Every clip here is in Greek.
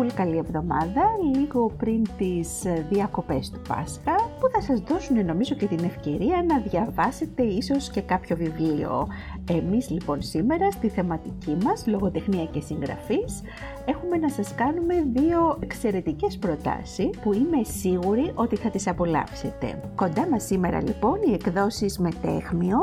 πολύ καλή εβδομάδα, λίγο πριν τις ε, διακοπές του Πάσχα, που θα σας δώσουν νομίζω και την ευκαιρία να διαβάσετε ίσως και κάποιο βιβλίο. Εμείς λοιπόν σήμερα στη θεματική μας λογοτεχνία και συγγραφής έχουμε να σας κάνουμε δύο εξαιρετικές προτάσεις που είμαι σίγουρη ότι θα τις απολαύσετε. Κοντά μας σήμερα λοιπόν οι εκδόσεις Μετέχμιο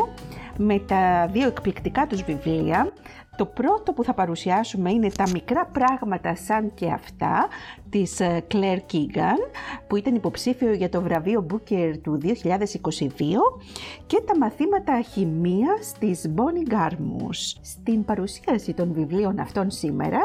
με τα δύο εκπληκτικά τους βιβλία. Το πρώτο που θα παρουσιάσουμε είναι τα μικρά πράγματα σαν και αυτά της Claire Keegan που ήταν υποψήφιο για το βραβείο Booker του 2022 και τα μαθήματα χημίας της Bonnie Garmus. Στην παρουσίαση των βιβλίων αυτών σήμερα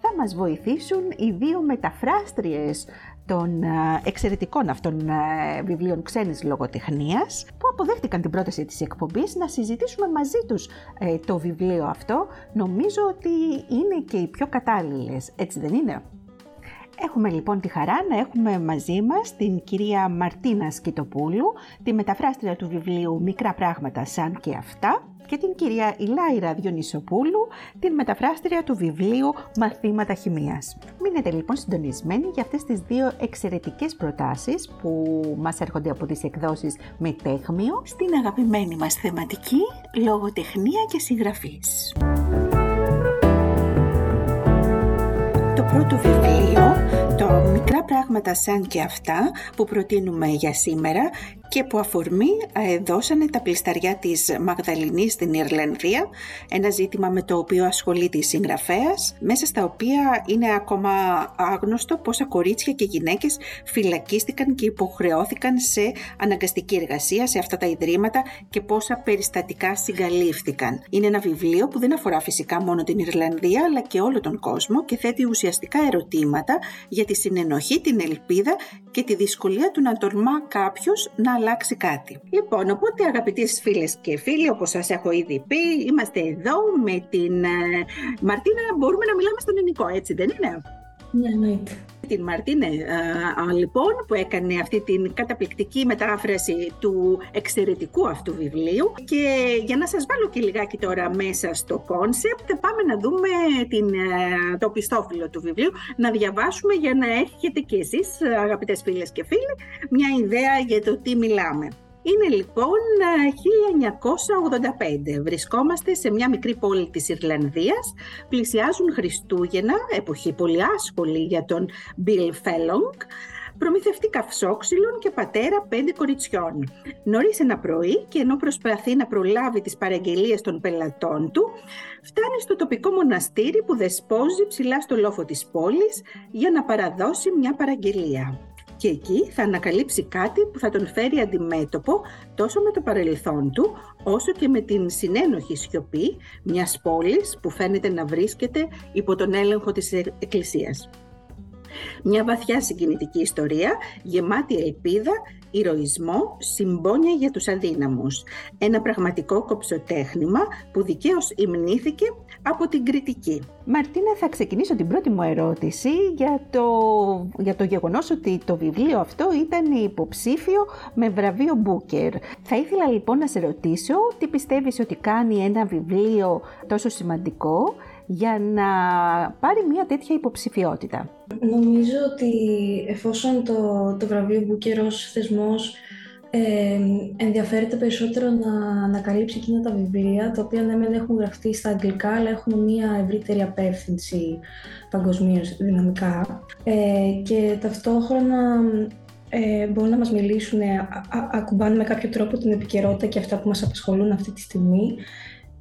θα μας βοηθήσουν οι δύο μεταφράστριες των ε, εξαιρετικών αυτών ε, βιβλίων ξένης λογοτεχνίας που αποδέχτηκαν την πρόταση της εκπομπής να συζητήσουμε μαζί τους ε, το βιβλίο αυτό. Νομίζω ότι είναι και οι πιο κατάλληλες, έτσι δεν είναι; Έχουμε λοιπόν τη χαρά να έχουμε μαζί μας την κυρία Μαρτίνα Σκητοπούλου, τη μεταφράστρια του βιβλίου «Μικρά πράγματα σαν και αυτά», και την κυρία Ηλάιρα Διονυσοπούλου, την μεταφράστρια του βιβλίου Μαθήματα Χημίας. Μείνετε λοιπόν συντονισμένοι για αυτές τις δύο εξαιρετικές προτάσεις που μας έρχονται από τις εκδόσεις Μετέχμιο στην αγαπημένη μας θεματική λογοτεχνία και συγγραφής. Το πρώτο βιβλίο, το «Μικρά πράγματα σαν και αυτά» που προτείνουμε για σήμερα και που αφορμή ε, δώσανε τα πλησταριά της Μαγδαληνής στην Ιρλανδία, ένα ζήτημα με το οποίο ασχολείται η συγγραφέας, μέσα στα οποία είναι ακόμα άγνωστο πόσα κορίτσια και γυναίκες φυλακίστηκαν και υποχρεώθηκαν σε αναγκαστική εργασία σε αυτά τα ιδρύματα και πόσα περιστατικά συγκαλύφθηκαν. Είναι ένα βιβλίο που δεν αφορά φυσικά μόνο την Ιρλανδία αλλά και όλο τον κόσμο και θέτει ουσιαστικά ερωτήματα για τη συνενοχή, την ελπίδα και τη δυσκολία του να τολμά κάποιος να αλλάξει κάτι. Λοιπόν, οπότε αγαπητές φίλες και φίλοι, όπως σας έχω ήδη πει, είμαστε εδώ με την ε, Μαρτίνα, μπορούμε να μιλάμε στον ελληνικό, έτσι δεν είναι; Ναι, εννοείται. Την Μαρτίνε, λοιπόν, που έκανε αυτή την καταπληκτική μετάφραση του εξαιρετικού αυτού βιβλίου και για να σας βάλω και λιγάκι τώρα μέσα στο κόνσεπτ, πάμε να δούμε την, ε, το οπισθόφυλλο του βιβλίου, να διαβάσουμε για να έχετε και εσείς, αγαπητές φίλες και φίλοι, μια ιδέα για το τι μιλάμε. Είναι λοιπόν 1985. Βρισκόμαστε σε μια μικρή πόλη της Ιρλανδίας. Πλησιάζουν Χριστούγεννα, εποχή πολύ άσχολη για τον Bill Fellong προμηθευτή καυσόξυλων και πατέρα πέντε κοριτσιών. Νωρίς ένα πρωί και ενώ προσπαθεί να προλάβει τις παραγγελίες των πελατών του, φτάνει στο τοπικό μοναστήρι που δεσπόζει ψηλά στο λόφο της πόλης για να παραδώσει μια παραγγελία και εκεί θα ανακαλύψει κάτι που θα τον φέρει αντιμέτωπο τόσο με το παρελθόν του, όσο και με την συνένοχη σιωπή μιας πόλης που φαίνεται να βρίσκεται υπό τον έλεγχο της Εκκλησίας. Μια βαθιά συγκινητική ιστορία, γεμάτη ελπίδα, ηρωισμό, συμπόνια για τους αδύναμους. Ένα πραγματικό κοψοτέχνημα που δικαίως υμνήθηκε από την κριτική. Μαρτίνα, θα ξεκινήσω την πρώτη μου ερώτηση για το, για το γεγονός ότι το βιβλίο αυτό ήταν υποψήφιο με βραβείο Booker. Θα ήθελα λοιπόν να σε ρωτήσω τι πιστεύεις ότι κάνει ένα βιβλίο τόσο σημαντικό; Για να πάρει μια τέτοια υποψηφιότητα. Νομίζω ότι εφόσον το, το βραβείο Booker ως θεσμός ε, ενδιαφέρεται περισσότερο να ανακαλύψει εκείνα τα βιβλία, τα οποία ναι, δεν έχουν γραφτεί στα αγγλικά, αλλά έχουν μια ευρύτερη απεύθυνση παγκοσμίως δυναμικά. Ε, και ταυτόχρονα ε, μπορούν να μας μιλήσουν, ακουμπάνε με κάποιο τρόπο την επικαιρότητα και αυτά που μας απασχολούν αυτή τη στιγμή,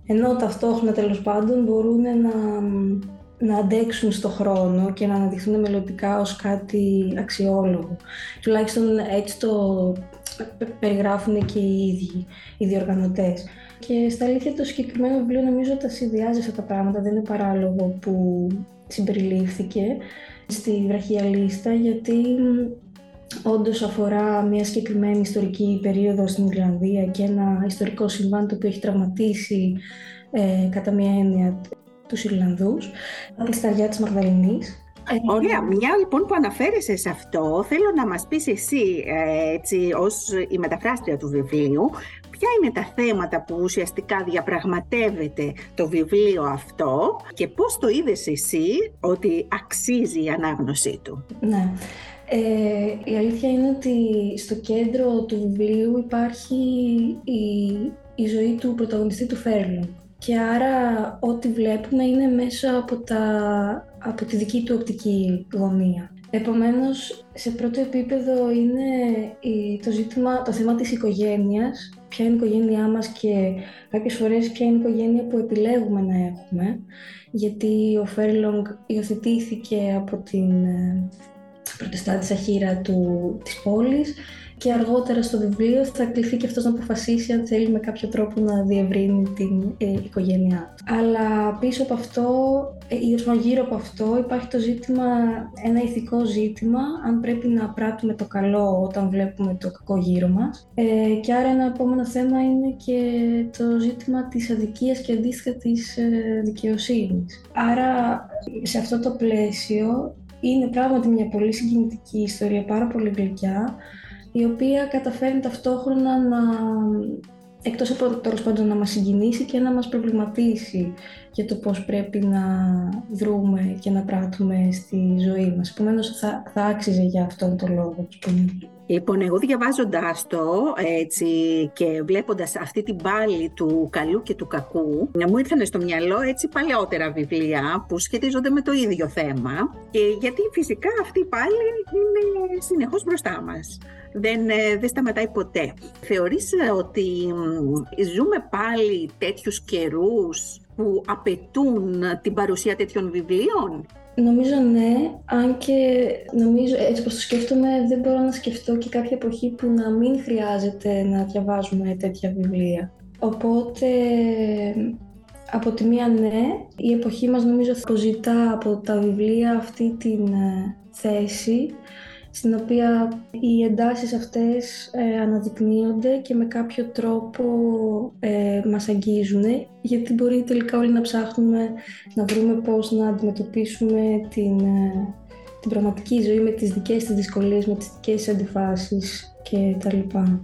ενώ ταυτόχρονα τέλος πάντων μπορούν να, να αντέξουν στο χρόνο και να αναδειχθούν μελλοντικά ως κάτι αξιόλογο. Τουλάχιστον έτσι το, περιγράφουν και οι ίδιοι οι διοργανωτές. Και στα αλήθεια το συγκεκριμένο βιβλίο νομίζω τα συνδυάζει αυτά τα πράγματα, δεν είναι παράλογο που συμπεριλήφθηκε στη βραχία λίστα γιατί όντως αφορά μια συγκεκριμένη ιστορική περίοδο στην Ιρλανδία και ένα ιστορικό συμβάν το οποίο έχει τραυματίσει ε, κατά μια έννοια τους Ιρλανδούς, τα πλησταριά της Μαγδαληνής. Ε, Ωραία, μια λοιπόν που αναφέρεσαι σε αυτό, θέλω να μας πεις εσύ, ε, έτσι, ως η μεταφράστρια του βιβλίου, ποια είναι τα θέματα που ουσιαστικά διαπραγματεύεται το βιβλίο αυτό και πώς το είδες εσύ ότι αξίζει η ανάγνωσή του; Ναι. Ε, η αλήθεια είναι ότι στο κέντρο του βιβλίου υπάρχει η, η ζωή του πρωταγωνιστή του Φέρλου. Και άρα ό,τι βλέπουμε είναι μέσα από, τα, από τη δική του οπτική γωνία. Επομένως, σε πρώτο επίπεδο είναι το, ζήτημα, το θέμα της οικογένειας, ποια είναι η οικογένειά μας και κάποιες φορές ποια είναι η οικογένεια που επιλέγουμε να έχουμε, γιατί ο Φέρλονγκ υιοθετήθηκε από την ε, πρωτεστάτησα χείρα του, της πόλης και αργότερα στο βιβλίο θα κληθεί και αυτός να αποφασίσει αν θέλει με κάποιο τρόπο να διευρύνει την ε, οικογένειά του. Αλλά πίσω από αυτό, ε, ή γύρω από αυτό υπάρχει το ζήτημα, ένα ηθικό ζήτημα, αν πρέπει να πράττουμε το καλό όταν βλέπουμε το κακό γύρω μας. Ε, και άρα ένα επόμενο θέμα είναι και το ζήτημα της αδικίας και αντίστοιχα της ε, δικαιοσύνης. Άρα σε αυτό το πλαίσιο είναι πράγματι μια πολύ συγκινητική ιστορία, πάρα πολύ γλυκιά, η οποία καταφέρνει ταυτόχρονα να, εκτός από τέλος πάντων να μας συγκινήσει και να μας προβληματίσει για το πώς πρέπει να δρούμε και να πράττουμε στη ζωή μας. Επομένως θα, θα άξιζε για αυτόν τον λόγο. Λοιπόν, εγώ διαβάζοντάς το έτσι, και βλέποντας αυτή την πάλη του καλού και του κακού, μου ήρθαν στο μυαλό έτσι παλαιότερα βιβλία που σχετίζονται με το ίδιο θέμα, και γιατί φυσικά αυτή η πάλη είναι συνεχώς μπροστά μας. Δεν, ε, δεν σταματάει ποτέ. Θεωρείς ότι ζούμε πάλι τέτοιους καιρούς που απαιτούν την παρουσία τέτοιων βιβλίων; Νομίζω ναι, αν και νομίζω έτσι όπως το σκέφτομαι δεν μπορώ να σκεφτώ και κάποια εποχή που να μην χρειάζεται να διαβάζουμε τέτοια βιβλία. Οπότε από τη μία ναι, η εποχή μας νομίζω θα αποζητά από τα βιβλία αυτή την ε, θέση στην οποία οι εντάσεις αυτές ε, αναδεικνύονται και με κάποιο τρόπο ε, μας αγγίζουν γιατί μπορεί τελικά όλοι να ψάχνουμε να βρούμε πώς να αντιμετωπίσουμε την, ε, την πραγματική ζωή με τις δικές της δυσκολίες, με τις δικές της αντιφάσεις και τα λοιπα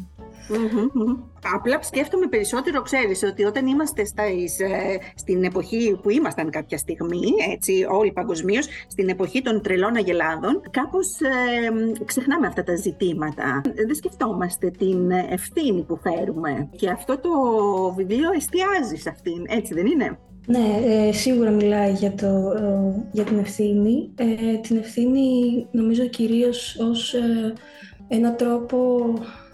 Απλά σκέφτομαι περισσότερο, ξέρεις, ότι όταν είμαστε στα, ε, στην εποχή που ήμασταν κάποια στιγμή, έτσι, όλοι παγκοσμίως, στην εποχή των τρελών αγελάδων, κάπως ε, ξεχνάμε αυτά τα ζητήματα. Δεν σκεφτόμαστε την ευθύνη που φέρουμε. Και αυτό το βιβλίο εστιάζει σε αυτήν, έτσι δεν είναι; Ναι, ε, σίγουρα μιλάει για, το, ε, για την ευθύνη. Ε, την ευθύνη νομίζω κυρίως ως ένα τρόπο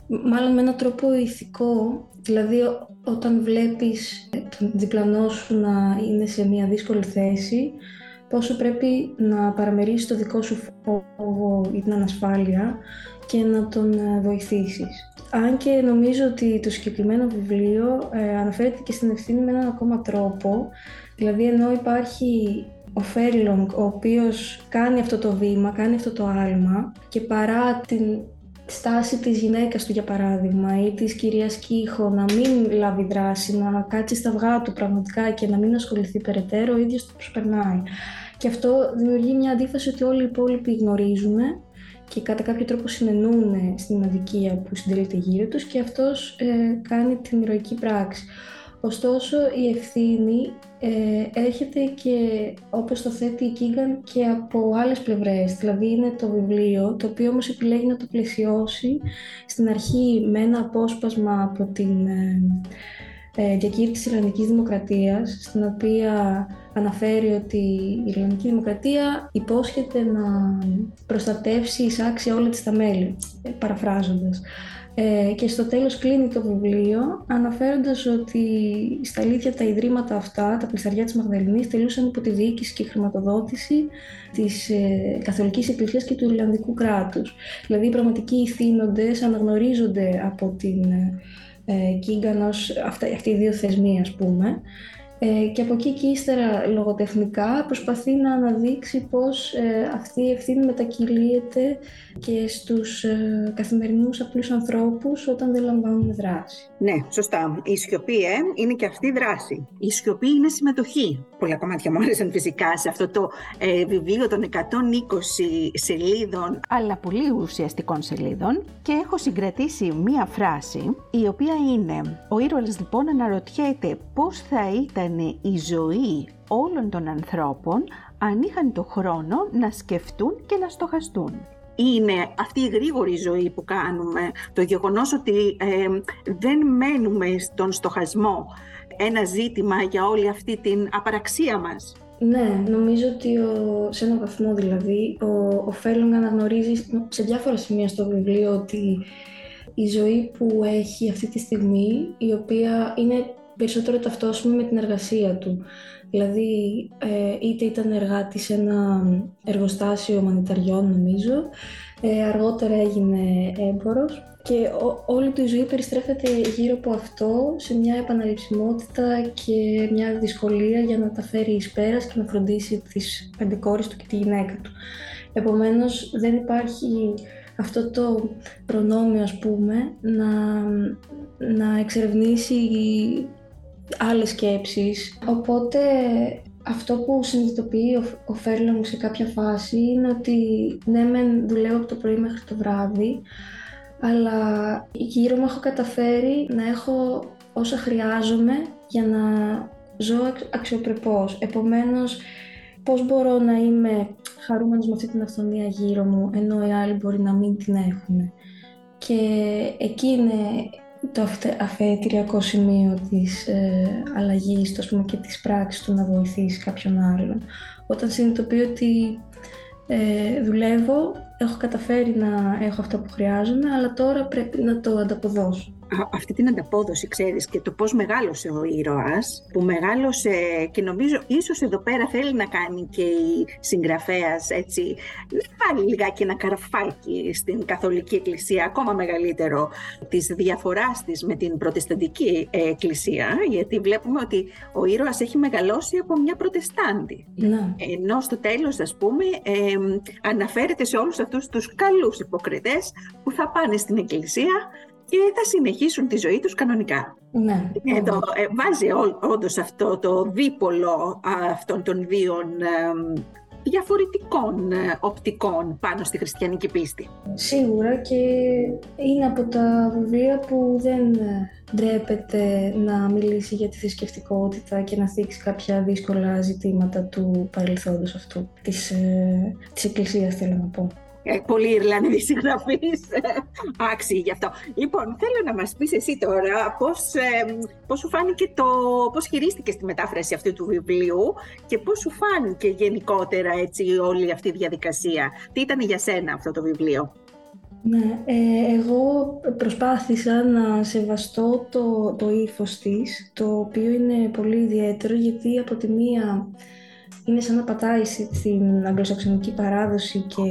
μάλλον με έναν τρόπο ηθικό, δηλαδή όταν βλέπεις τον διπλανό σου να είναι σε μια δύσκολη θέση, πόσο πρέπει να παραμερίσεις το δικό σου φόβο ή την ανασφάλεια και να τον ε, βοηθήσεις. Αν και νομίζω ότι το συγκεκριμένο βιβλίο ε, αναφέρεται και στην ευθύνη με έναν ακόμα τρόπο, δηλαδή ενώ υπάρχει ο Φέρλονγκ ο οποίος κάνει αυτό το βήμα, κάνει αυτό το άλμα και παρά την στάση της γυναίκας του για παράδειγμα ή της κυρίας Κίχο να μην λάβει δράση, να κάτσει στα αυγά του πραγματικά και να μην ασχοληθεί περαιτέρω, ο ίδιος το προσπερνάει. Και αυτό δημιουργεί μια αντίφαση ότι όλοι οι υπόλοιποι γνωρίζουν και κατά κάποιο τρόπο συνενούν στην αδικία που συντελείται γύρω τους και αυτός ε, κάνει την ηρωική πράξη. Ωστόσο η ευθύνη ε, έρχεται και όπως το θέτει η Κίγκαν και από άλλες πλευρές. Δηλαδή είναι το βιβλίο το οποίο όμως επιλέγει να το πλαισιώσει στην αρχή με ένα απόσπασμα από την ε, ε, διακήρυξη της Ιρλανδικής Δημοκρατίας στην οποία αναφέρει ότι η Ιρλανδική Δημοκρατία υπόσχεται να προστατεύσει εισάξια όλα της τα μέλη, ε, παραφράζοντας. Ε, και στο τέλος κλείνει το βιβλίο αναφέροντας ότι στα αλήθεια τα ιδρύματα αυτά, τα πληθαριά της Μαγδαληνής, τελούσαν υπό τη διοίκηση και χρηματοδότηση της ε, Καθολικής Εκκλησίας και του Ιρλανδικού κράτους. Δηλαδή οι πραγματικοί ηθήνοντες αναγνωρίζονται από την ε, Κίγκαν ως αυτοί οι δύο θεσμοί ας πούμε ε, και από εκεί και ύστερα λογοτεχνικά προσπαθεί να αναδείξει πως ε, αυτή η ευθύνη μετακυλίεται και στους ε, καθημερινούς απλούς ανθρώπους όταν δεν λαμβάνουν δράση. Ναι, σωστά. Η σιωπή ε, είναι και αυτή η δράση. Η σιωπή είναι συμμετοχή. Πολλά κομμάτια μου άρεσαν φυσικά σε αυτό το ε, βιβλίο των 120 σελίδων. Αλλά πολύ ουσιαστικών σελίδων και έχω συγκρατήσει μία φράση η οποία είναι «Ο ήρωας λοιπόν αναρωτιέται πώς θα ήταν η ζωή όλων των ανθρώπων αν είχαν το χρόνο να σκεφτούν και να στοχαστούν» είναι αυτή η γρήγορη ζωή που κάνουμε, το γεγονός ότι ε, δεν μένουμε στον στοχασμό ένα ζήτημα για όλη αυτή την απαραξία μας. Ναι, νομίζω ότι ο, σε έναν βαθμό δηλαδή ο, ο Φέλονγκ αναγνωρίζει σε διάφορα σημεία στο βιβλίο ότι η ζωή που έχει αυτή τη στιγμή, η οποία είναι περισσότερο ταυτόσιμη με την εργασία του. Δηλαδή, ε, είτε ήταν εργάτης σε ένα εργοστάσιο μανιταριών, νομίζω, ε, αργότερα έγινε έμπορος και όλη του η ζωή περιστρέφεται γύρω από αυτό σε μια επαναληψιμότητα και μια δυσκολία για να τα φέρει εις πέρας και να φροντίσει τις πέντε κόρες του και τη γυναίκα του. Επομένως δεν υπάρχει αυτό το προνόμιο ας πούμε να, να εξερευνήσει άλλες σκέψεις. Οπότε αυτό που συνειδητοποιεί ο, ο μου σε κάποια φάση είναι ότι ναι μεν δουλεύω από το πρωί μέχρι το βράδυ αλλά γύρω μου έχω καταφέρει να έχω όσα χρειάζομαι για να ζω αξιοπρεπώς. Επομένως, πώς μπορώ να είμαι χαρούμενος με αυτή την αυθονία γύρω μου, ενώ οι άλλοι μπορεί να μην την έχουν. Και εκεί είναι το αφετηριακό σημείο της ε, αλλαγής το, πούμε, και της πράξης του να βοηθήσει κάποιον άλλον. Όταν συνειδητοποιεί ότι ε, δουλεύω, έχω καταφέρει να έχω αυτό που χρειάζομαι, αλλά τώρα πρέπει να το ανταποδώσω αυτή την ανταπόδοση, ξέρεις, και το πώς μεγάλωσε ο ήρωας, που μεγάλωσε και νομίζω ίσως εδώ πέρα θέλει να κάνει και η συγγραφέας, έτσι, να βάλει λιγάκι ένα καρφάκι στην Καθολική Εκκλησία, ακόμα μεγαλύτερο, της διαφοράς της με την Προτεσταντική Εκκλησία, γιατί βλέπουμε ότι ο ήρωας έχει μεγαλώσει από μια Προτεστάντη. Ναι. Ενώ στο τέλος, ας πούμε, ε, αναφέρεται σε όλους αυτούς τους καλούς υποκριτές που θα πάνε στην Εκκλησία και θα συνεχίσουν τη ζωή τους κανονικά. Ναι. Εδώ, ε, βάζει ό, όντως αυτό το δίπολο αυτών των δύο διαφορετικών ε, οπτικών πάνω στη χριστιανική πίστη. Σίγουρα και είναι από τα βιβλία που δεν ε, ντρέπεται να μιλήσει για τη θρησκευτικότητα και να θίξει κάποια δύσκολα ζητήματα του παρελθόντος αυτού, της, της Εκκλησίας θέλω να πω. Ε, πολύ Ιρλανδοί συγγραφείς άξιοι γι' αυτό. Λοιπόν, θέλω να μας πεις εσύ τώρα πώς, ε, πώς σου φάνηκε το, πώς χειρίστηκες τη μετάφραση αυτού του βιβλίου και πώς σου φάνηκε γενικότερα έτσι όλη αυτή η διαδικασία. Τι ήταν για σένα αυτό το βιβλίο; Ναι, ε, εγώ προσπάθησα να σεβαστώ το, το ύφος της, το οποίο είναι πολύ ιδιαίτερο γιατί από τη μία είναι σαν να πατάει στην αγγλοσαξονική παράδοση και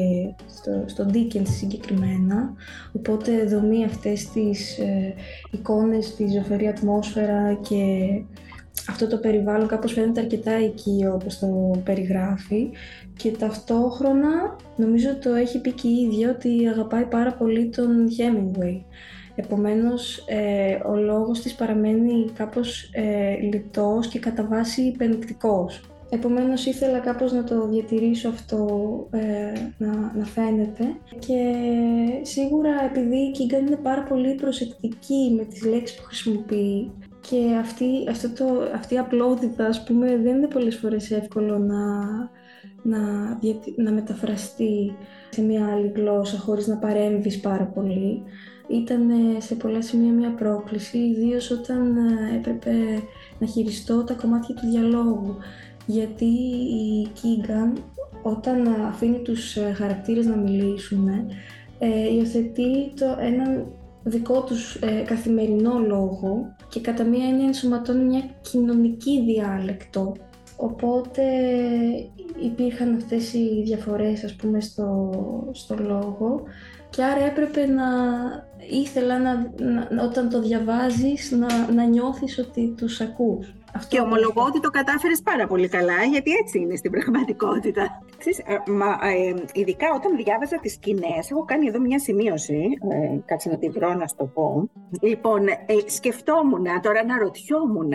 στο, στο Dickens συγκεκριμένα. Οπότε δομεί αυτές τις ε, εικόνες, τη ζωφερή ατμόσφαιρα και αυτό το περιβάλλον κάπως φαίνεται αρκετά οικείο όπως το περιγράφει και ταυτόχρονα νομίζω το έχει πει και η ίδια ότι αγαπάει πάρα πολύ τον Hemingway. Επομένως, ε, ο λόγος της παραμένει κάπως ε, λιτός και κατά βάση υπενικτικός. Επομένως ήθελα κάπως να το διατηρήσω αυτό ε, να, να φαίνεται και σίγουρα επειδή η Κίγκαν είναι πάρα πολύ προσεκτική με τις λέξεις που χρησιμοποιεί και αυτή, αυτό το, αυτή η απλότητα ας πούμε δεν είναι πολλές φορές εύκολο να, να, να μεταφραστεί σε μια άλλη γλώσσα χωρίς να παρέμβεις πάρα πολύ. Ήταν σε πολλά σημεία μια πρόκληση, ιδίως όταν ε, έπρεπε να χειριστώ τα κομμάτια του διαλόγου γιατί η Κίγκαν όταν αφήνει τους ε, χαρακτήρες να μιλήσουν ε, υιοθετεί το, έναν δικό τους ε, καθημερινό λόγο και κατά μία έννοια ενσωματώνει μια κοινωνική διάλεκτο. Οπότε υπήρχαν αυτές οι διαφορές ας πούμε στο, στο λόγο και άρα έπρεπε να ήθελα να, να όταν το διαβάζεις να, να νιώθεις ότι τους ακούς. Αυτό και ομολογώ ότι το κατάφερες πάρα πολύ καλά, γιατί έτσι είναι στην πραγματικότητα. Ξέρεις, μα, ε, ειδικά όταν διάβαζα τις σκηνές, έχω κάνει εδώ μια σημείωση, ε, κάτσε να τη βρω να σου το πω. Λοιπόν, ε, σκεφτόμουν, τώρα αναρωτιόμουν,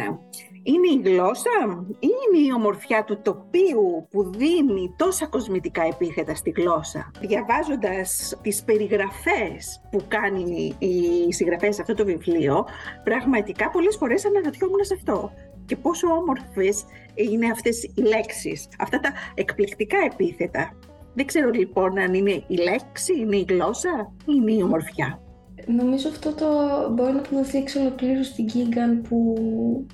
είναι η γλώσσα ή είναι η ομορφιά του τοπίου που δίνει τόσα κοσμητικά επίθετα στη γλώσσα. Διαβάζοντας τις περιγραφές που κάνει η συγγραφέας σε αυτό το βιβλίο, πραγματικά πολλές φορές αναρωτιόμουν σε αυτό. Και πόσο όμορφες είναι αυτές οι λέξεις, αυτά τα εκπληκτικά επίθετα. Δεν ξέρω λοιπόν αν είναι η λέξη, είναι η γλώσσα ή είναι η ομορφιά. Νομίζω αυτό το μπορεί να αποδοθεί εξ ολοκλήρου στην Κίγκαν που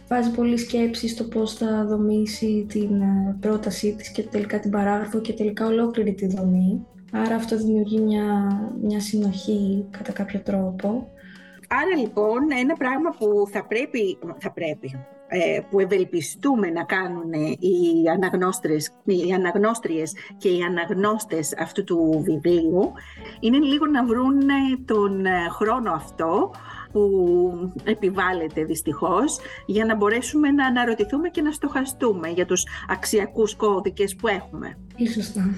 βάζει πολλή σκέψη στο πώς θα δομήσει την ε, πρότασή της και τελικά την παράγραφο και τελικά ολόκληρη τη δομή. Άρα αυτό δημιουργεί μια, μια συνοχή κατά κάποιο τρόπο. Άρα λοιπόν ένα πράγμα που θα πρέπει, θα πρέπει ε, που ευελπιστούμε να κάνουν οι, αναγνώστρες, οι αναγνώστριες και οι αναγνώστες αυτού του βιβλίου είναι λίγο να βρουν τον ε, χρόνο αυτό που επιβάλλεται δυστυχώς για να μπορέσουμε να αναρωτηθούμε και να στοχαστούμε για τους αξιακούς κώδικες που έχουμε. Σωστά.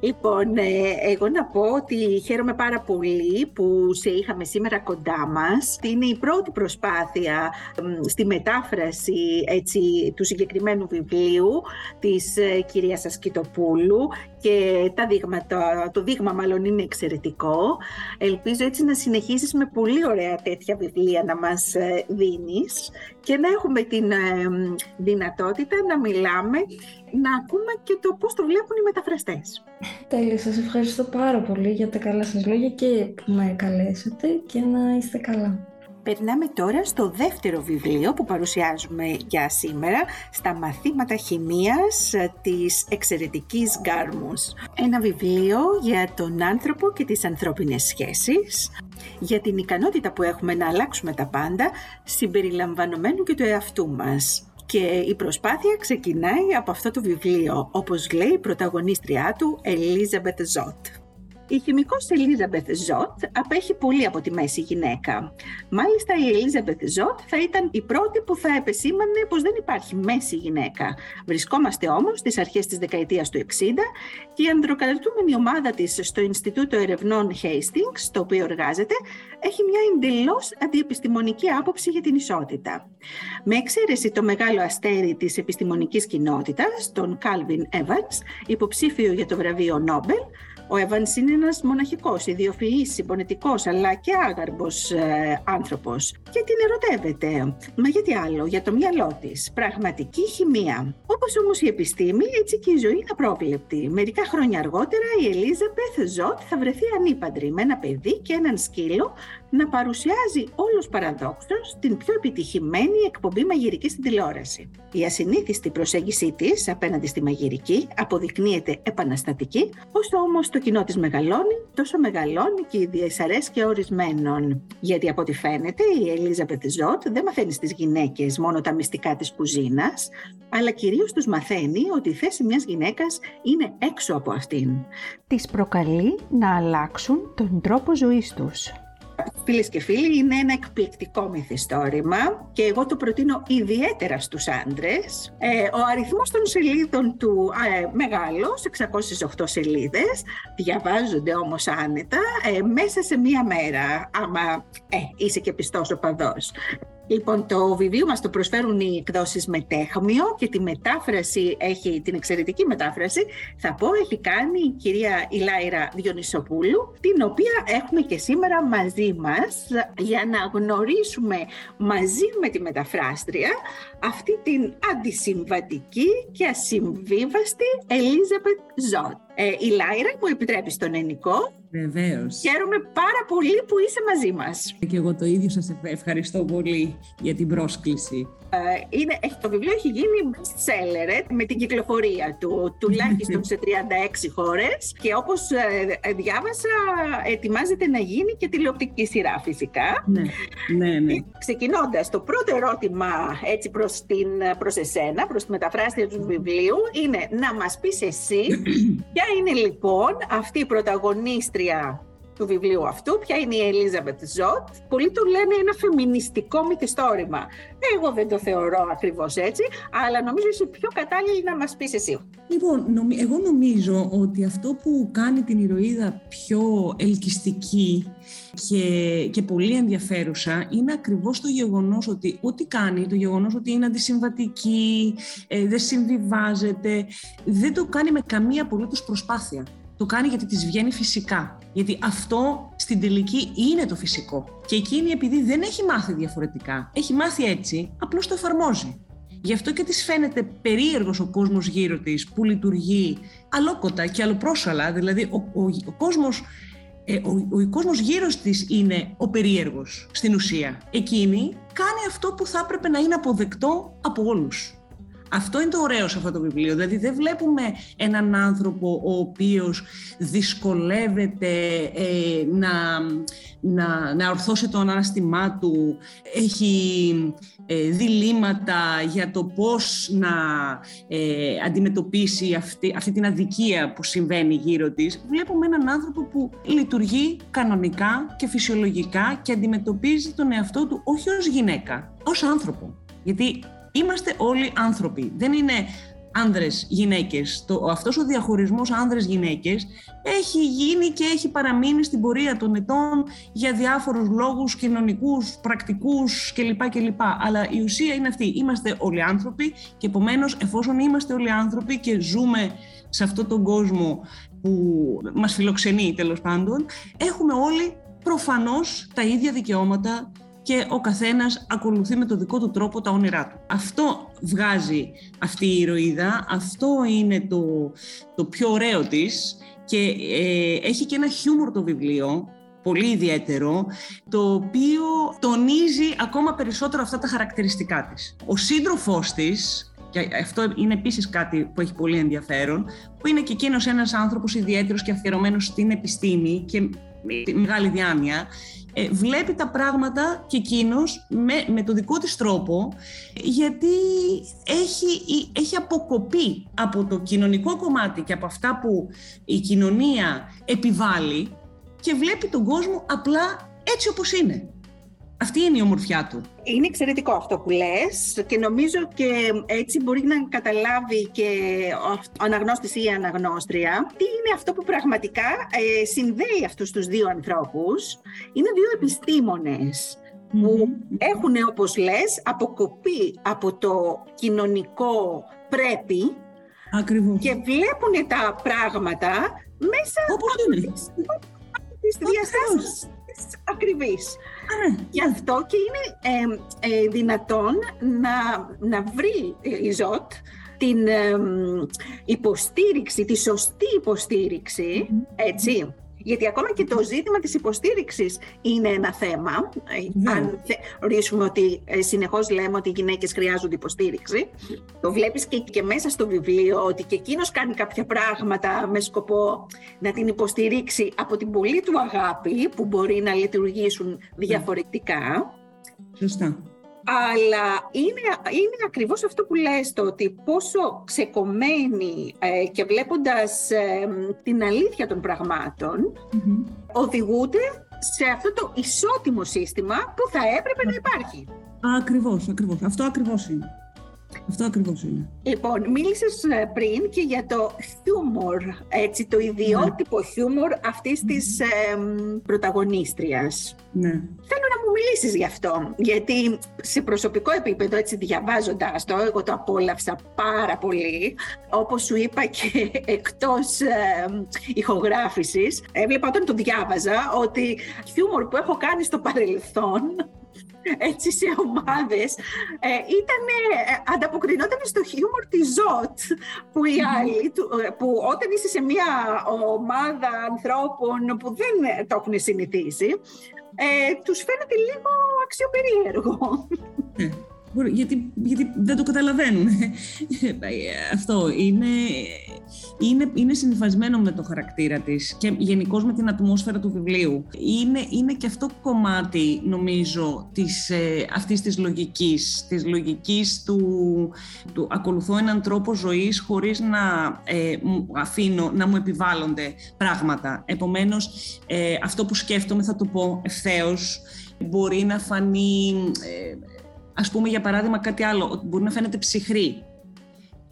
Λοιπόν, ε, εγώ να πω ότι χαίρομαι πάρα πολύ που σε είχαμε σήμερα κοντά μας. Είναι η πρώτη προσπάθεια στη μετάφραση έτσι, του συγκεκριμένου βιβλίου της ε, κυρίας Ασκητοπούλου και τα δείγματα, το δείγμα μάλλον είναι εξαιρετικό. Ελπίζω έτσι να συνεχίσεις με πολύ ωραία τέτοια βιβλία να μας ε, δίνεις και να έχουμε την δυνατότητα να μιλάμε, να ακούμε και το πώς το βλέπουν οι μεταφραστές. Τέλεια, σας ευχαριστώ πάρα πολύ για τα καλά σας λόγια και που με καλέσατε και να είστε καλά. Περνάμε τώρα στο δεύτερο βιβλίο που παρουσιάζουμε για σήμερα στα μαθήματα χημείας της εξαιρετικής Γκάρμους. Ένα βιβλίο για τον άνθρωπο και τις ανθρώπινες σχέσεις, για την ικανότητα που έχουμε να αλλάξουμε τα πάντα, συμπεριλαμβανομένου και του εαυτού μας. Και η προσπάθεια ξεκινάει από αυτό το βιβλίο, όπως λέει η πρωταγωνίστριά του, Ελίζαμπετ Ζότ. Η χημικός Ελίζαμπεθ Ζότ απέχει πολύ από τη μέση γυναίκα. Μάλιστα η Ελίζαμπεθ Ζότ θα ήταν η πρώτη που θα επεσήμανε πως δεν υπάρχει μέση γυναίκα. Βρισκόμαστε όμως στις αρχές της δεκαετίας του 60 και η ανδροκρατούμενη ομάδα της στο Ινστιτούτο Ερευνών Hastings, στο οποίο εργάζεται, έχει μια εντελώς αντιεπιστημονική άποψη για την ισότητα. Με εξαίρεση το μεγάλο αστέρι της επιστημονικής κοινότητας, τον Calvin Evans, υποψήφιο για το βραβείο Νόμπελ, ο Evans είναι ένας μοναχικός, ιδιοφυής, συμπονετικός, αλλά και άγαρμπος ε, άνθρωπος. Και την ερωτεύεται. Μα γιατί άλλο, για το μυαλό της. Πραγματική χημεία. Όπως όμως η επιστήμη, έτσι και η ζωή είναι απρόβλεπτη. Μερικά χρόνια αργότερα η Ελίζα Ζότ θα βρεθεί ανήπαντρη με ένα παιδί και έναν σκύλο να παρουσιάζει όλος παραδόξως την πιο επιτυχημένη εκπομπή μαγειρική στην τηλεόραση. Η ασυνήθιστη προσέγγιση της απέναντι στη μαγειρική αποδεικνύεται επαναστατική, όσο όμως το κοινό της μεγαλώνει, τόσο μεγαλώνει και η διασαρέσκεια ορισμένων. Γιατί από ό,τι φαίνεται η Ελίζα Ζότ δεν μαθαίνει στις γυναίκες μόνο τα μυστικά της κουζίνας, αλλά κυρίως τους μαθαίνει ότι η θέση μιας γυναίκας είναι έξω από αυτήν. Τις προκαλεί να αλλάξουν τον τρόπο ζωής τους. Φίλες και φίλοι, είναι ένα εκπληκτικό μυθιστόρημα και εγώ το προτείνω ιδιαίτερα στους άντρες. Ε, ο αριθμός των σελίδων του ε, μεγάλος, 608 σελίδες, διαβάζονται όμως άνετα ε, μέσα σε μία μέρα, άμα ε, είσαι και πιστός οπαδός. Λοιπόν, το βιβλίο μας το προσφέρουν οι εκδόσεις Μετέχμιο και τη μετάφραση έχει, την εξαιρετική μετάφραση, θα πω, έχει κάνει η κυρία Ηλάιρα Διονυσοπούλου, την οποία έχουμε και σήμερα μαζί μας για να γνωρίσουμε μαζί με τη μεταφράστρια αυτή την αντισυμβατική και ασυμβίβαστη Ελίζαπετ Ζότ. Ε, η Λάιρα μου επιτρέπεις στον Ενικό; Βεβαίως. Χαίρομαι πάρα πολύ που είσαι μαζί μας. Και εγώ το ίδιο σας ευχαριστώ πολύ για την πρόσκληση. Ε, είναι, το βιβλίο έχει γίνει best seller ε, με την κυκλοφορία του, τουλάχιστον σε 36 χώρες και όπως ε, διάβασα ετοιμάζεται να γίνει και τηλεοπτική σειρά φυσικά. Ναι, ναι, ναι. Ξεκινώντας, το πρώτο ερώτημα έτσι προς, την, προς εσένα, προς τη μεταφράστρια του βιβλίου είναι να μας πεις εσύ ποια είναι λοιπόν αυτή η πρωταγωνίστρια του βιβλίου αυτού, ποια είναι η Ελίζαμπετ Ζωτ. Πολλοί το λένε ένα φεμινιστικό μυθιστόρημα. Εγώ δεν το θεωρώ ακριβώς έτσι, αλλά νομίζω είσαι πιο κατάλληλη να μας πεις εσύ. Λοιπόν, εγώ νομίζω ότι αυτό που κάνει την ηρωίδα πιο ελκυστική και, και πολύ ενδιαφέρουσα είναι ακριβώς το γεγονός ότι ό,τι κάνει, το γεγονός ότι είναι αντισυμβατική, ε, δεν συμβιβάζεται, δεν το κάνει με καμία απολύτως προσπάθεια το κάνει γιατί της βγαίνει φυσικά. Γιατί αυτό στην τελική είναι το φυσικό. Και εκείνη επειδή δεν έχει μάθει διαφορετικά, έχει μάθει έτσι, απλώς το εφαρμόζει. Γι' αυτό και της φαίνεται περίεργος ο κόσμος γύρω της που λειτουργεί αλόκοτα και αλλοπρόσαλα, δηλαδή ο, ο, ο κόσμος ε, ο, ο, ο κόσμος γύρω της είναι ο περίεργος στην ουσία. Εκείνη κάνει αυτό που θα έπρεπε να είναι αποδεκτό από όλους. Αυτό είναι το ωραίο σε αυτό το βιβλίο. Δηλαδή δεν βλέπουμε έναν άνθρωπο ο οποίος δυσκολεύεται ε, να, να, να ορθώσει το ανάστημά του, έχει ε, διλήμματα για το πώς να ε, αντιμετωπίσει αυτή, αυτή την αδικία που συμβαίνει γύρω της. Βλέπουμε έναν άνθρωπο που λειτουργεί κανονικά και φυσιολογικά και αντιμετωπίζει τον εαυτό του όχι ως γυναίκα, ως άνθρωπο. Γιατί Είμαστε όλοι άνθρωποι. Δεν είναι άνδρες, γυναίκες. Το, αυτός ο διαχωρισμός άνδρες, γυναίκες έχει γίνει και έχει παραμείνει στην πορεία των ετών για διάφορους λόγους κοινωνικούς, πρακτικούς κλπ. κλπ. Αλλά η ουσία είναι αυτή. Είμαστε όλοι άνθρωποι και επομένως, εφόσον είμαστε όλοι άνθρωποι και ζούμε σε αυτόν τον κόσμο που μας φιλοξενεί τέλος πάντων, έχουμε όλοι προφανώς τα ίδια δικαιώματα, και ο καθένας ακολουθεί με το δικό του τρόπο τα όνειρά του. Αυτό βγάζει αυτή η ηρωίδα, αυτό είναι το, το πιο ωραίο της και ε, έχει και ένα χιούμορ το βιβλίο, πολύ ιδιαίτερο, το οποίο τονίζει ακόμα περισσότερο αυτά τα χαρακτηριστικά της. Ο σύντροφός της, και αυτό είναι επίσης κάτι που έχει πολύ ενδιαφέρον, που είναι και εκείνος ένας άνθρωπος ιδιαίτερος και αφιερωμένος στην επιστήμη και με μεγάλη διάνοια, ε, βλέπει τα πράγματα και εκείνος με, με το δικό της τρόπο γιατί έχει, έχει αποκοπεί από το κοινωνικό κομμάτι και από αυτά που η κοινωνία επιβάλλει και βλέπει τον κόσμο απλά έτσι όπως είναι. Αυτή είναι η ομορφιά του. Είναι εξαιρετικό αυτό που λες και νομίζω και έτσι μπορεί να καταλάβει και ο αναγνώστης ή η αναγνώστρια τι είναι αυτό που πραγματικά ε, συνδέει αυτούς τους δύο ανθρώπους. Είναι δύο επιστήμονες που έχουν, όπως λες, αποκοπεί από το κοινωνικό πρέπει Ακριβώς. και βλέπουν τα πράγματα μέσα όπως από είναι. τις διαστάσεις ακριβής. Γι' αυτό και είναι ε, δυνατόν να, να βρει η ΖΟΤ την υποστήριξη, τη σωστή έτσι, γιατί ακόμα και το ζήτημα της υποστήριξης είναι ένα θέμα. Ναι. Αν θεωρήσουμε ότι ε, συνεχώς λέμε ότι οι γυναίκες χρειάζονται υποστήριξη. Το βλέπεις και, και μέσα στο βιβλίο ότι και εκείνος κάνει κάποια πράγματα με σκοπό να την υποστηρίξει από την πολύ του αγάπη που μπορεί να λειτουργήσουν διαφορετικά. Σωστά αλλά είναι, είναι ακριβώς αυτό που λες το ότι πόσο ξεκομμένοι ε, και βλέποντας ε, την αλήθεια των πραγματων οδηγούνται σε αυτό το ισότιμο σύστημα που θα έπρεπε να υπάρχει. Ακριβώς, ακριβώς. Αυτό ακριβώς είναι. Αυτό ακριβώς είναι. Λοιπόν, μίλησες ε, πριν και για το χιούμορ, έτσι, το ιδιότυπο ναι. χιούμορ αυτής της ε, πρωταγωνίστριας. Ναι. Θέλω να μου μιλήσεις γι' αυτό, γιατί σε προσωπικό επίπεδο, έτσι διαβάζοντας το, εγώ το απόλαυσα πάρα πολύ. Όπως σου είπα και εκτός ε, ηχογράφησης, έβλεπα όταν το διάβαζα ότι χιούμορ που έχω κάνει στο παρελθόν έτσι σε ομάδες. Ε, ήταν, ε, ανταποκρινόταν στο χιούμορ της Ζωτ που, οι άλλοι, που όταν είσαι σε μια ομάδα ανθρώπων που δεν το έχουν συνηθίσει ε, τους φαίνεται λίγο αξιοπερίεργο. Γιατί, γιατί δεν το καταλαβαίνουν. Αυτό είναι, είναι, είναι συνειφασμένο με το χαρακτήρα της και γενικώς με την ατμόσφαιρα του βιβλίου. Είναι, είναι και αυτό κομμάτι, νομίζω, της, ε, αυτής της λογικής, της λογικής του, του ακολουθώ έναν τρόπο ζωής χωρίς να ε, αφήνω να μου επιβάλλονται πράγματα. Επομένως, ε, αυτό που σκέφτομαι θα το πω ευθέως, μπορεί να φανεί ε, ας πούμε για παράδειγμα κάτι άλλο, μπορεί να φαίνεται ψυχρή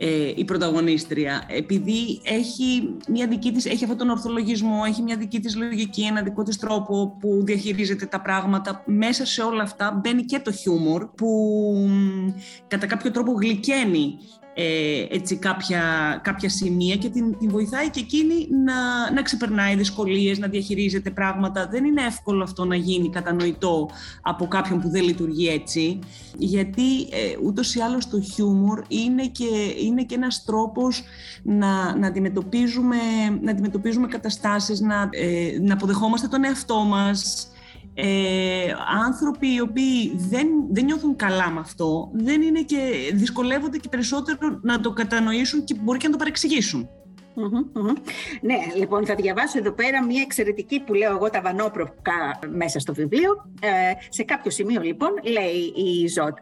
ε, η πρωταγωνίστρια, επειδή έχει, μια δική της, έχει αυτόν τον ορθολογισμό, έχει μια δική της λογική, ένα δικό της τρόπο που διαχειρίζεται τα πράγματα. Μέσα σε όλα αυτά μπαίνει και το χιούμορ που κατά κάποιο τρόπο γλυκαίνει ε, έτσι κάποια, κάποια σημεία και την, την βοηθάει και εκείνη να, να ξεπερνάει δυσκολίες, να διαχειρίζεται πράγματα. Δεν είναι εύκολο αυτό να γίνει κατανοητό από κάποιον που δεν λειτουργεί έτσι, γιατί ε, ούτως ή άλλως το χιούμορ είναι και, είναι και ένας τρόπος να, να, αντιμετωπίζουμε, να αντιμετωπίζουμε καταστάσεις, να, ε, να αποδεχόμαστε τον εαυτό μας, ε, άνθρωποι οι οποίοι δεν, δεν νιώθουν καλά με αυτό, δεν είναι και, δυσκολεύονται και περισσότερο να το κατανοήσουν και μπορεί και να το παρεξηγήσουν. Ναι, λοιπόν, θα διαβάσω εδώ πέρα μια εξαιρετική που λέω εγώ τα βανόπροκα μέσα στο βιβλίο. Ε, σε κάποιο σημείο, λοιπόν, λέει η Ζωτ,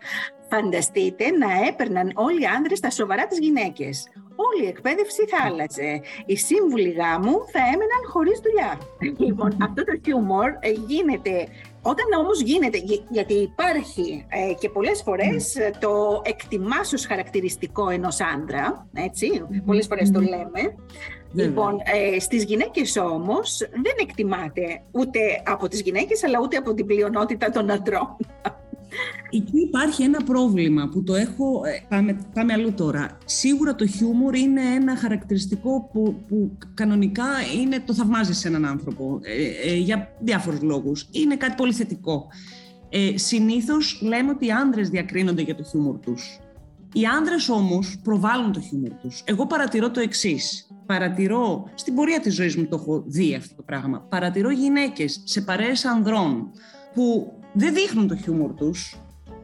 φανταστείτε να έπαιρναν όλοι οι άνδρες τα σοβαρά τις γυναίκες όλη η εκπαίδευση θα άλλαζε. Οι σύμβουλοι γάμου θα έμεναν χωρίς δουλειά. λοιπόν, αυτό το χιούμορ ε, γίνεται όταν όμως γίνεται, γιατί υπάρχει ε, και πολλές φορές ε, το εκτιμάς ως χαρακτηριστικό ενός άντρα, έτσι, πολλές φορές το λέμε, Λοιπόν, ε, στις γυναίκες όμως δεν εκτιμάται ούτε από τις γυναίκες αλλά ούτε από την πλειονότητα των αντρών. Εκεί υπάρχει ένα πρόβλημα που το έχω. Ε, πάμε, πάμε αλλού τώρα. Σίγουρα το χιούμορ είναι ένα χαρακτηριστικό που, που κανονικά είναι, το θαυμάζεις σε έναν άνθρωπο ε, ε, για διάφορους λόγους. Είναι κάτι πολύ θετικό. Ε, συνήθως λέμε ότι οι άνδρες διακρίνονται για το χιούμορ τους. Οι άνδρες όμως προβάλλουν το χιούμορ τους. Εγώ παρατηρώ το εξής. Παρατηρώ, στην πορεία της ζωής μου το έχω δει αυτό το πράγμα, παρατηρώ γυναίκες σε παρέες ανδρών που δεν δείχνουν το χιούμορ τους.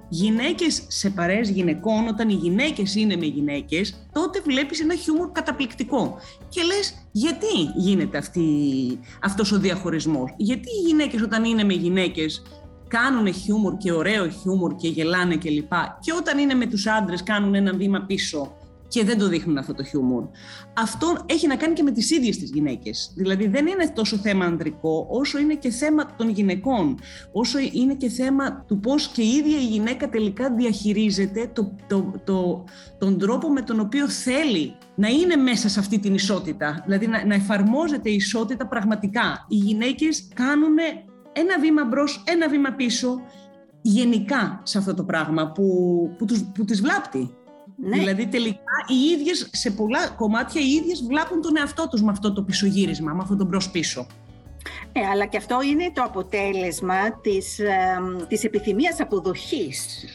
Γυναίκες σε παρέες γυναικών, όταν οι γυναίκες είναι με γυναίκες, τότε βλέπεις ένα χιούμορ καταπληκτικό. Και λες, γιατί γίνεται αυτή, αυτός ο διαχωρισμός; Γιατί οι γυναίκες όταν είναι με γυναίκες κάνουν χιούμορ και ωραίο χιούμορ και γελάνε κλπ. Και, και όταν είναι με τους άντρες κάνουν ένα βήμα πίσω; Και δεν το δείχνουν αυτό το χιούμορ. Αυτό έχει να κάνει και με τις ίδιες τις γυναίκες. Δηλαδή δεν είναι τόσο θέμα ανδρικό όσο είναι και θέμα των γυναικών. Όσο είναι και θέμα του πώς και η ίδια η γυναίκα τελικά διαχειρίζεται το, το, το, τον τρόπο με τον οποίο θέλει να είναι μέσα σε αυτή την ισότητα. Δηλαδή να, να εφαρμόζεται η ισότητα πραγματικά. Οι γυναίκες κάνουν ένα βήμα μπρος, ένα βήμα πίσω γενικά σε αυτό το πράγμα που, που, τους, που τις βλάπτει. Ναι. Δηλαδή τελικά οι ίδιες, σε πολλά κομμάτια οι ίδιες βλάπουν τον εαυτό τους με αυτό το πισωγύρισμα, με αυτό το μπρος-πίσω. Ε, αλλά και αυτό είναι το αποτέλεσμα της, ε, της επιθυμίας αποδοχής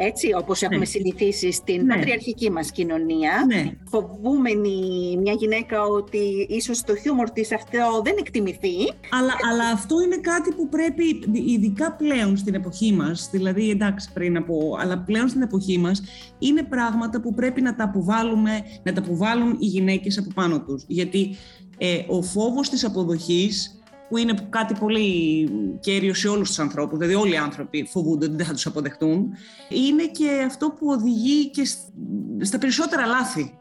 έτσι, όπως έχουμε ναι. συνηθίσει στην ναι. πατριαρχική μας κοινωνία. Ναι. Φοβούμενη μια γυναίκα ότι ίσως το χιούμορ της αυτό δεν εκτιμηθεί. Αλλά, αλλά αυτό είναι κάτι που πρέπει, ειδικά πλέον στην εποχή μας, δηλαδή εντάξει πριν από, αλλά πλέον στην εποχή μας, είναι πράγματα που πρέπει να τα αποβάλουμε, να τα αποβάλουν οι γυναίκες από πάνω τους. Γιατί ε, ο φόβος της αποδοχής που είναι κάτι πολύ κέριο σε όλους τους ανθρώπους, δηλαδή όλοι οι άνθρωποι φοβούνται ότι δεν θα τους αποδεχτούν, είναι και αυτό που οδηγεί και στα περισσότερα λάθη.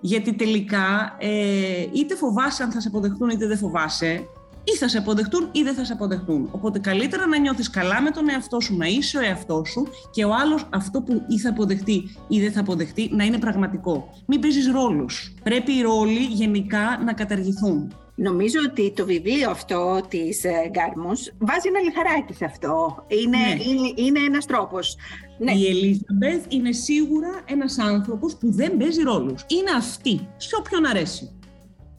Γιατί τελικά ε, είτε φοβάσαι αν θα σε αποδεχτούν είτε δεν φοβάσαι, ή θα σε αποδεχτούν ή δεν θα σε αποδεχτούν. Οπότε καλύτερα να νιώθεις καλά με τον εαυτό σου, να είσαι ο εαυτός σου και ο άλλος αυτό που ή θα αποδεχτεί ή δεν θα αποδεχτεί να είναι πραγματικό. Μην παίζεις ρόλους. Πρέπει οι ρόλοι γενικά να καταργηθούν. Νομίζω ότι το βιβλίο αυτό της ε, Γκάρμους βάζει ένα λιθαράκι σε αυτό. Είναι, ναι. είναι, είναι ένας τρόπος. Ναι. Η Ελίζαμπεθ είναι σίγουρα ένας άνθρωπος που δεν παίζει ρόλους. Είναι αυτή, σε όποιον αρέσει.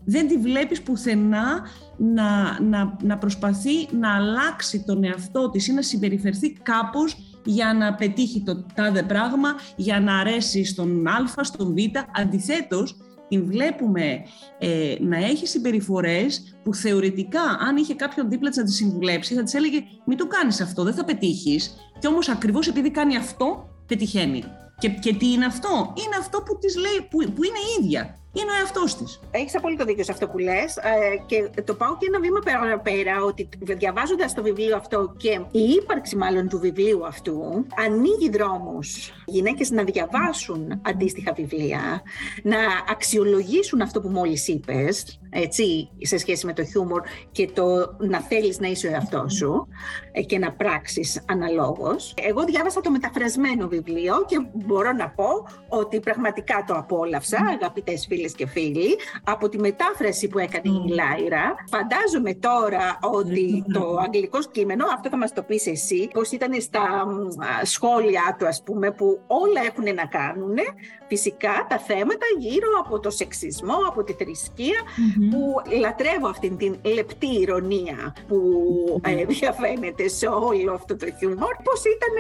Δεν τη βλέπεις πουθενά να, να, να προσπαθεί να αλλάξει τον εαυτό της ή να συμπεριφερθεί κάπως για να πετύχει το τάδε πράγμα, για να αρέσει στον α, στον β. Αντιθέτως, την βλέπουμε ε, να έχει συμπεριφορές που θεωρητικά αν είχε κάποιον δίπλα της να τη συμβουλέψει θα της έλεγε μην το κάνεις αυτό, δεν θα πετύχεις και όμως ακριβώς επειδή κάνει αυτό πετυχαίνει. Και, και τι είναι αυτό, είναι αυτό που της λέει, που, που είναι η ίδια είναι ο εαυτός της. Έχεις απόλυτο δίκιο σε αυτό που λες. Ε, και το πάω και ένα βήμα πέρα, πέρα ότι διαβάζοντας το βιβλίο αυτό και η ύπαρξη μάλλον του βιβλίου αυτού ανοίγει δρόμους γυναίκες να διαβάσουν αντίστοιχα βιβλία, να αξιολογήσουν αυτό που μόλις είπες, έτσι, σε σχέση με το χιούμορ και το να θέλεις να είσαι ο εαυτός σου ε, και να πράξεις αναλόγως. Εγώ διάβασα το μεταφρασμένο βιβλίο και μπορώ να πω ότι πραγματικά το απόλαυσα, αγαπητές φίλοι και φίλοι, από τη μετάφραση που έκανε η Λάιρα. Φαντάζομαι τώρα ότι το αγγλικό κείμενο, αυτό θα μας το πεις εσύ, πώς ήταν στα σχόλια του ας πούμε, που όλα έχουν να κάνουν φυσικά τα θέματα γύρω από το σεξισμό, από τη θρησκεια που λατρεύω αυτήν την λεπτή ηρωνία που ε, διαφαίνεται σε όλο αυτό το χιούμορ. Πώς ήταν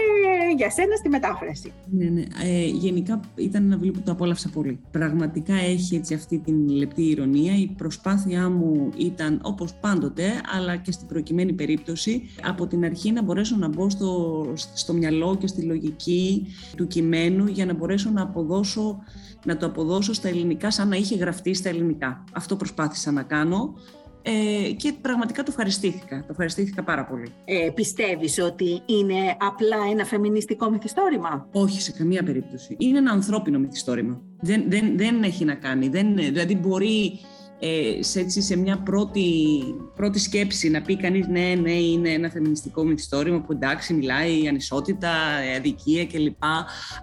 ε, για σένα στη μετάφραση. Ναι, ναι. Ε, γενικά ήταν ένα βιβλίο που το απόλαυσα πολύ. Πραγματικά έχει έχει έτσι αυτή την λεπτή ηρωνία. Η προσπάθειά μου ήταν όπως πάντοτε, αλλά και στην προκειμένη περίπτωση, από την αρχή να μπορέσω να μπω στο, στο μυαλό και στη λογική του κειμένου για να μπορέσω να αποδώσω να το αποδώσω στα ελληνικά σαν να είχε γραφτεί στα ελληνικά. Αυτό προσπάθησα να κάνω ε, και πραγματικά το ευχαριστήθηκα. Το ευχαριστήθηκα πάρα πολύ. Ε, πιστεύεις ότι είναι απλά ένα φεμινιστικό μυθιστόρημα; Όχι, σε καμία περίπτωση. Είναι ένα ανθρώπινο μυθιστόρημα. Δεν, δεν, δεν έχει να κάνει. Δεν, δηλαδή μπορεί ε, σε, έτσι, σε μια πρώτη, πρώτη σκέψη να πει κανείς ναι, ναι, είναι ένα φεμινιστικό μυθιστόρημα που εντάξει μιλάει ανισότητα, αδικία κλπ.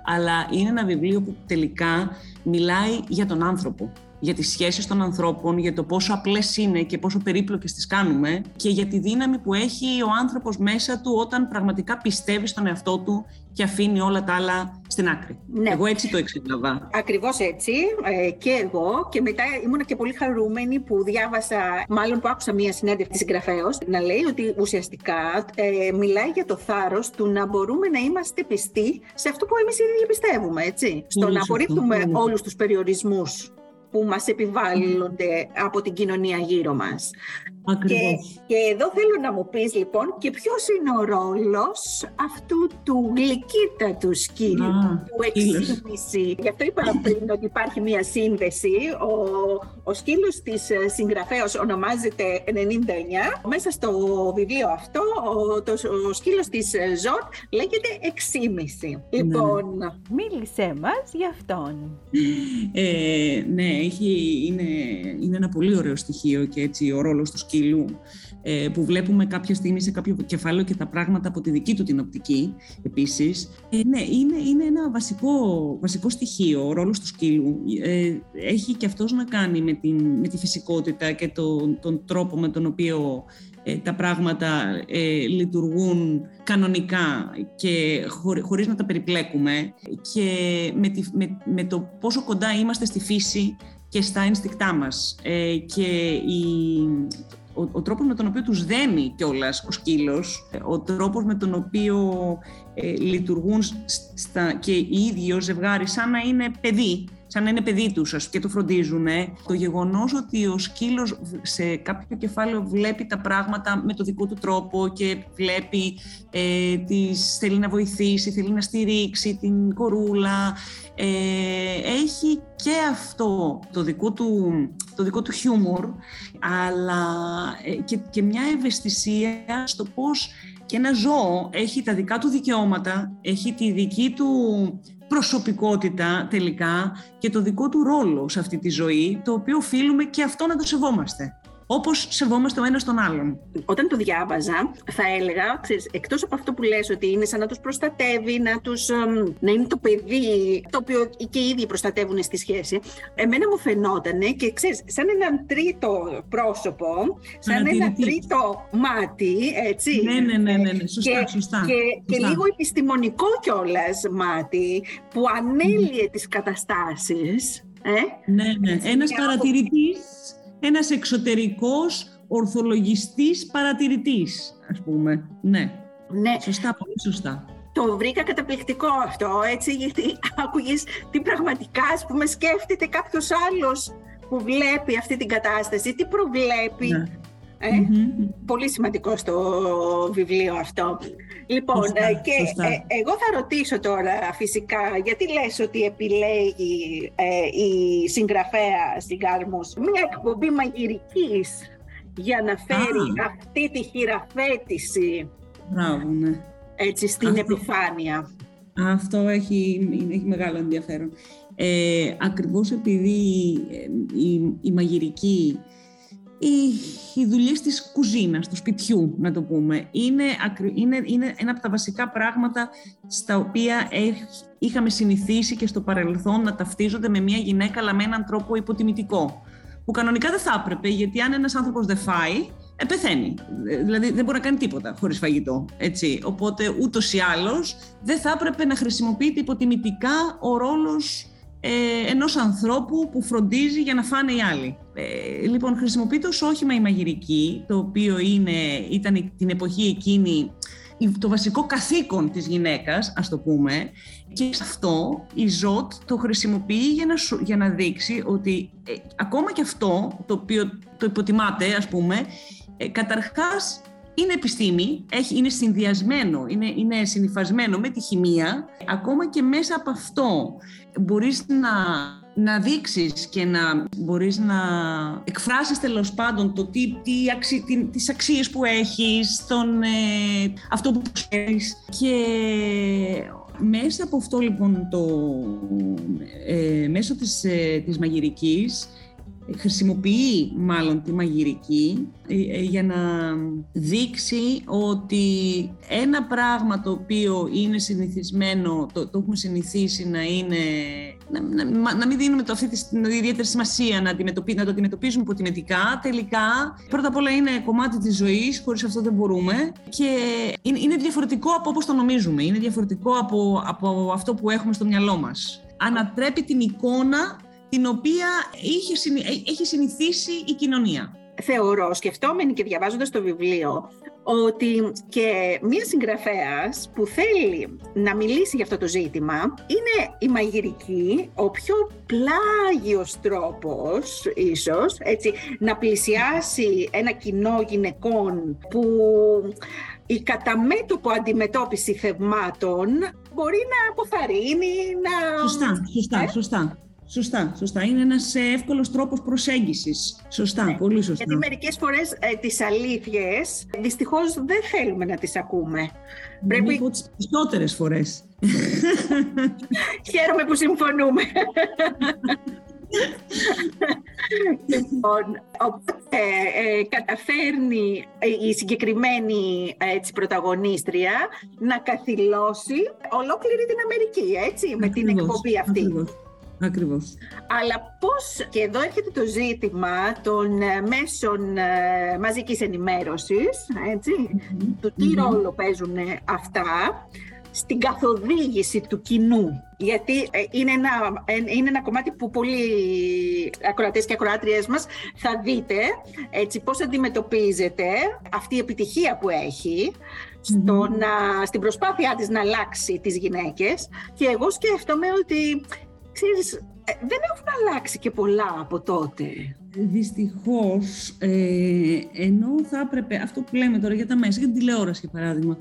Αλλά είναι ένα βιβλίο που τελικά μιλάει για τον άνθρωπο για τις σχέσεις των ανθρώπων, για το πόσο απλές είναι και πόσο περίπλοκες τις κάνουμε και για τη δύναμη που έχει ο άνθρωπος μέσα του όταν πραγματικά πιστεύει στον εαυτό του και αφήνει όλα τα άλλα στην άκρη. Ναι. Εγώ έτσι το εξήγηνα. Ακριβώς έτσι ε, και εγώ και μετά ήμουν και πολύ χαρούμενη που διάβασα, μάλλον που άκουσα μία συνέντευξη συγγραφέως, να λέει ότι ουσιαστικά ε, μιλάει για το θάρρος του να μπορούμε να είμαστε πιστοί σε αυτό που εμείς ήδη πιστεύουμε, έτσι. Στο να απορρίπτουμε όλους τους περιορισμούς που μας επιβάλλονται από την κοινωνία γύρω μας. Ακριβώς. Και, εδώ θέλω να μου πεις λοιπόν και ποιος είναι ο ρόλος αυτού του γλυκύτατου σκύλου, του εξήγηση. Γι' αυτό είπα πριν ότι υπάρχει μία σύνδεση. Ο, ο σκύλος της ε, συγγραφέως ονομάζεται 99. Μέσα στο βιβλίο αυτό ο, το, ο σκύλος της ε, Ζωτ λέγεται 6,5. Ναι. Λοιπόν, μίλησέ μας για αυτόν. Ε, ναι, έχει, είναι, είναι ένα πολύ ωραίο στοιχείο και έτσι ο ρόλος του σκύλου ε, που βλέπουμε κάποια στιγμή σε κάποιο κεφάλαιο και τα πράγματα από τη δική του την οπτική επίσης. Ε, ναι, είναι, είναι ένα βασικό, βασικό στοιχείο ο ρόλος του σκύλου. Ε, έχει και αυτός να κάνει με, την, με τη φυσικότητα και τον, τον τρόπο με τον οποίο ε, τα πράγματα ε, λειτουργούν κανονικά και χωρίς να τα περιπλέκουμε και με, τη, με, με το πόσο κοντά είμαστε στη φύση και στα ένστικτά μας. Ε, και η, ο, ο τρόπος με τον οποίο τους δένει κιόλας ο σκύλος, ο τρόπος με τον οποίο λειτουργούν στα, και οι ίδιοι ως ζευγάρι σαν να είναι παιδί σαν να είναι παιδί τους και το φροντίζουν. Το γεγονός ότι ο σκύλος σε κάποιο κεφάλαιο βλέπει τα πράγματα με το δικό του τρόπο και βλέπει, ε, τις, θέλει να βοηθήσει, θέλει να στηρίξει την κορούλα. Ε, έχει και αυτό το δικό του, το δικό του χιούμορ, αλλά ε, και, και μια ευαισθησία στο πώς και ένα ζώο έχει τα δικά του δικαιώματα, έχει τη δική του προσωπικότητα τελικά και το δικό του ρόλο σε αυτή τη ζωή, το οποίο οφείλουμε και αυτό να το σεβόμαστε όπως σεβόμαστε ο ένας τον άλλον. Όταν το διάβαζα, θα έλεγα, εκτός από αυτό που λες ότι είναι σαν να τους προστατεύει, να, τους, να είναι το παιδί το οποίο και οι ίδιοι προστατεύουν στη σχέση, εμένα μου φαινόταν και ξέρεις, σαν έναν τρίτο πρόσωπο, σαν ένα τρίτο μάτι, έτσι. Ναι, ναι, ναι, ναι, ναι. σωστά, και, σωστά. Και, και λίγο επιστημονικό κιόλας μάτι που ανέλυε mm. τις καταστάσεις. Ε; Ναι, ναι. Ένας παρατηρητής ένας εξωτερικός ορθολογιστής παρατηρητής, ας πούμε. Ναι. ναι. Σωστά, πολύ σωστά. το βρήκα καταπληκτικό αυτό, έτσι, γιατί άκουγες τι πραγματικά, ας πούμε, σκέφτεται κάποιος άλλος που βλέπει αυτή την κατάσταση, τι προβλέπει. Ναι. Ε, Πολύ σημαντικό στο βιβλίο αυτό. Λοιπόν, ε, και ε, εγώ θα ρωτήσω τώρα φυσικά, γιατί λες ότι επιλέγει ε, η συγγραφέα στην Κάρμους μια εκπομπή μαγειρικής για να φέρει αυτή τη χειραφέτηση Μπράβο, ναι. έτσι, στην επιφάνεια; Αυτό έχει, έχει μεγάλο ενδιαφέρον. Ε, ακριβώς επειδή η, η μαγειρική οι, οι δουλειέ της κουζίνας, του σπιτιού, να το πούμε. Είναι, είναι, είναι ένα από τα βασικά πράγματα στα οποία είχαμε συνηθίσει και στο παρελθόν να ταυτίζονται με μια γυναίκα, αλλά με έναν τρόπο υποτιμητικό. Που κανονικά δεν θα έπρεπε, γιατί αν ένας άνθρωπος δεν φάει, ε, πεθαίνει. Δηλαδή δεν μπορεί να κάνει τίποτα χωρίς φαγητό. Έτσι. Οπότε ούτως ή άλλως δεν θα έπρεπε να χρησιμοποιείται υποτιμητικά ο ρόλος ε, ενός ανθρώπου που φροντίζει για να φάνε οι άλλοι. Ε, λοιπόν, χρησιμοποιείται ως όχημα η μαγειρική, το οποίο είναι, ήταν την εποχή εκείνη το βασικό καθήκον της γυναίκας, ας το πούμε, και αυτό η ΖΟΤ το χρησιμοποιεί για να, για να δείξει ότι ε, ακόμα και αυτό, το οποίο το υποτιμάται, ας πούμε, ε, καταρχάς είναι επιστήμη, έχει, είναι συνδυασμένο, είναι, είναι συνυφασμένο με τη χημεία. Ακόμα και μέσα από αυτό μπορείς να, να δείξεις και να μπορείς να εκφράσεις τέλος πάντων το τι, τι αξι, τι, τις αξίες που έχεις, τον, ε, αυτό που ξέρεις και μέσα από αυτό λοιπόν το, ε, μέσω της, ε, της μαγειρικής χρησιμοποιεί μάλλον τη μαγειρική ε, ε, για να δείξει ότι ένα πράγμα το οποίο είναι συνηθισμένο, το, το έχουμε συνηθίσει να είναι, να, να, να μην δίνουμε το αυτή την ιδιαίτερη σημασία, να, να το αντιμετωπίζουμε υποτιμητικά, τελικά πρώτα απ' όλα είναι κομμάτι της ζωής, χωρίς αυτό δεν μπορούμε και είναι, είναι διαφορετικό από όπως το νομίζουμε, είναι διαφορετικό από, από αυτό που έχουμε στο μυαλό μας. Ανατρέπει την εικόνα την οποία είχε, ε, έχει συνηθίσει η κοινωνία. Θεωρώ, σκεφτόμενη και διαβάζοντας το βιβλίο, ότι και μία συγγραφέας που θέλει να μιλήσει για αυτό το ζήτημα είναι η μαγειρική, ο πιο πλάγιος τρόπος ίσως, έτσι, να πλησιάσει ένα κοινό γυναικών που η καταμέτωπο αντιμετώπιση θεμάτων μπορεί να αποθαρρύνει, να... Σωστά, σωστά, ε; σωστά. Σωστά, σωστά. Είναι ένας ε, εύκολος τρόπος προσέγγισης. Σωστά, ναι. πολύ σωστά. Γιατί μερικές φορές ε, τις αλήθειες δυστυχώς δεν θέλουμε να τις ακούμε. Πρέπει... Από τις περισσότερες φορές. Χαίρομαι που συμφωνούμε. λοιπόν, οπότε ε, καταφέρνει η συγκεκριμένη έτσι, πρωταγωνίστρια να καθυλώσει ολόκληρη την Αμερική, έτσι, με την εκπομπή αυτή. Ακριβώς. Αλλά πώς, και εδώ έρχεται το ζήτημα των ε, μέσων ε, μαζικής ενημέρωσης, έτσι, του τι ρόλο παίζουν αυτά στην καθοδήγηση του κοινού. Γιατί ε, είναι ένα, είναι ένα κομμάτι που πολλοί ακροατές και ακροάτριες μας θα δείτε έτσι, πώς αντιμετωπίζεται αυτή η επιτυχία που έχει στο να, στην προσπάθειά της να αλλάξει τις γυναίκες. Και εγώ σκέφτομαι ότι ξέρεις, ε, δεν έχουν αλλάξει και πολλά από τότε. Δυστυχώς, ε, ενώ θα έπρεπε, αυτό που λέμε τώρα για τα μέσα, για την τηλεόραση για παράδειγμα,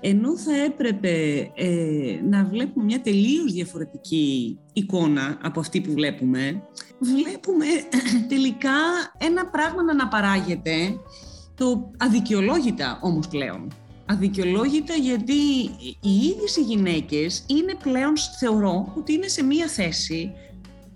ενώ θα έπρεπε ε, να βλέπουμε μια τελείως διαφορετική εικόνα από αυτή που βλέπουμε, βλέπουμε τελικά ένα πράγμα να αναπαράγεται, το αδικαιολόγητα όμως πλέον αδικαιολόγητα γιατί οι ίδιες οι γυναίκες είναι πλέον, θεωρώ, ότι είναι σε μία θέση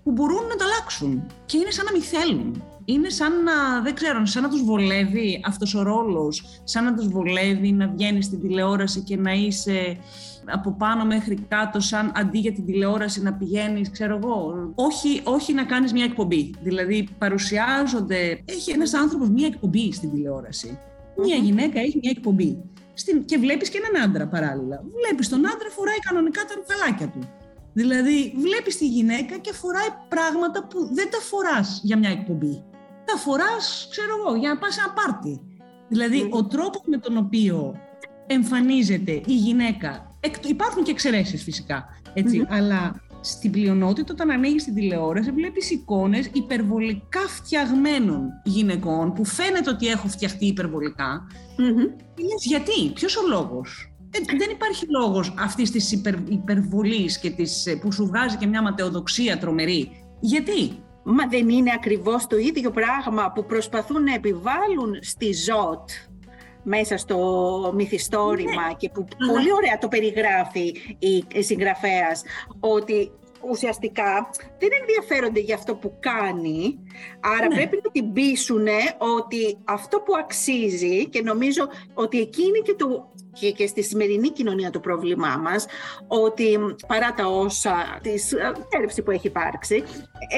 που μπορούν να το αλλάξουν και είναι σαν να μην θέλουν. Είναι σαν να, δεν ξέρω, σαν να τους βολεύει αυτός ο ρόλος, σαν να τους βολεύει να βγαίνεις στην τηλεόραση και να είσαι από πάνω μέχρι κάτω, σαν αντί για την τηλεόραση να πηγαίνεις, ξέρω εγώ, όχι, όχι να κάνεις μια εκπομπή. Δηλαδή παρουσιάζονται, έχει ένας άνθρωπος μια εκπομπή στην τηλεόραση. Μια γυναίκα έχει μια εκπομπή στην, και βλέπεις και έναν άντρα παράλληλα. Βλέπεις τον άντρα φοράει κανονικά τα ρουκαλάκια του. Δηλαδή βλέπεις τη γυναίκα και φοράει πράγματα που δεν τα φοράς για μια εκπομπή. Τα φοράς, ξέρω εγώ, για να πας σε ένα πάρτι. Δηλαδή ναι. ο τρόπος με τον οποίο εμφανίζεται η γυναίκα Υπάρχουν και εξαιρέσεις φυσικά. Αλλά στην πλειονότητα, όταν ανοίγεις την τηλεόραση, βλέπεις εικόνες υπερβολικά φτιαγμένων γυναικών που φαίνεται ότι έχουν φτιαχτεί υπερβολικά. γιατί, ποιος ο λόγος; Δεν, υπάρχει λόγος αυτής της υπερ, υπερβολής και της, που σου βγάζει και μια ματαιοδοξία τρομερή. Γιατί; Μα δεν είναι ακριβώς το ίδιο πράγμα που προσπαθούν να επιβάλλουν στη ΖΟΤ μέσα στο μυθιστόρημα ναι. και που πολύ ωραία το περιγράφει η συγγραφέας ότι ουσιαστικά δεν ενδιαφέρονται για αυτό που κάνει, άρα ναι. πρέπει να την πείσουν ότι αυτό που αξίζει και νομίζω ότι εκείνη και το και, και στη σημερινή κοινωνία το πρόβλημά μας ότι παρά τα όσα της ε, έρευση που έχει υπάρξει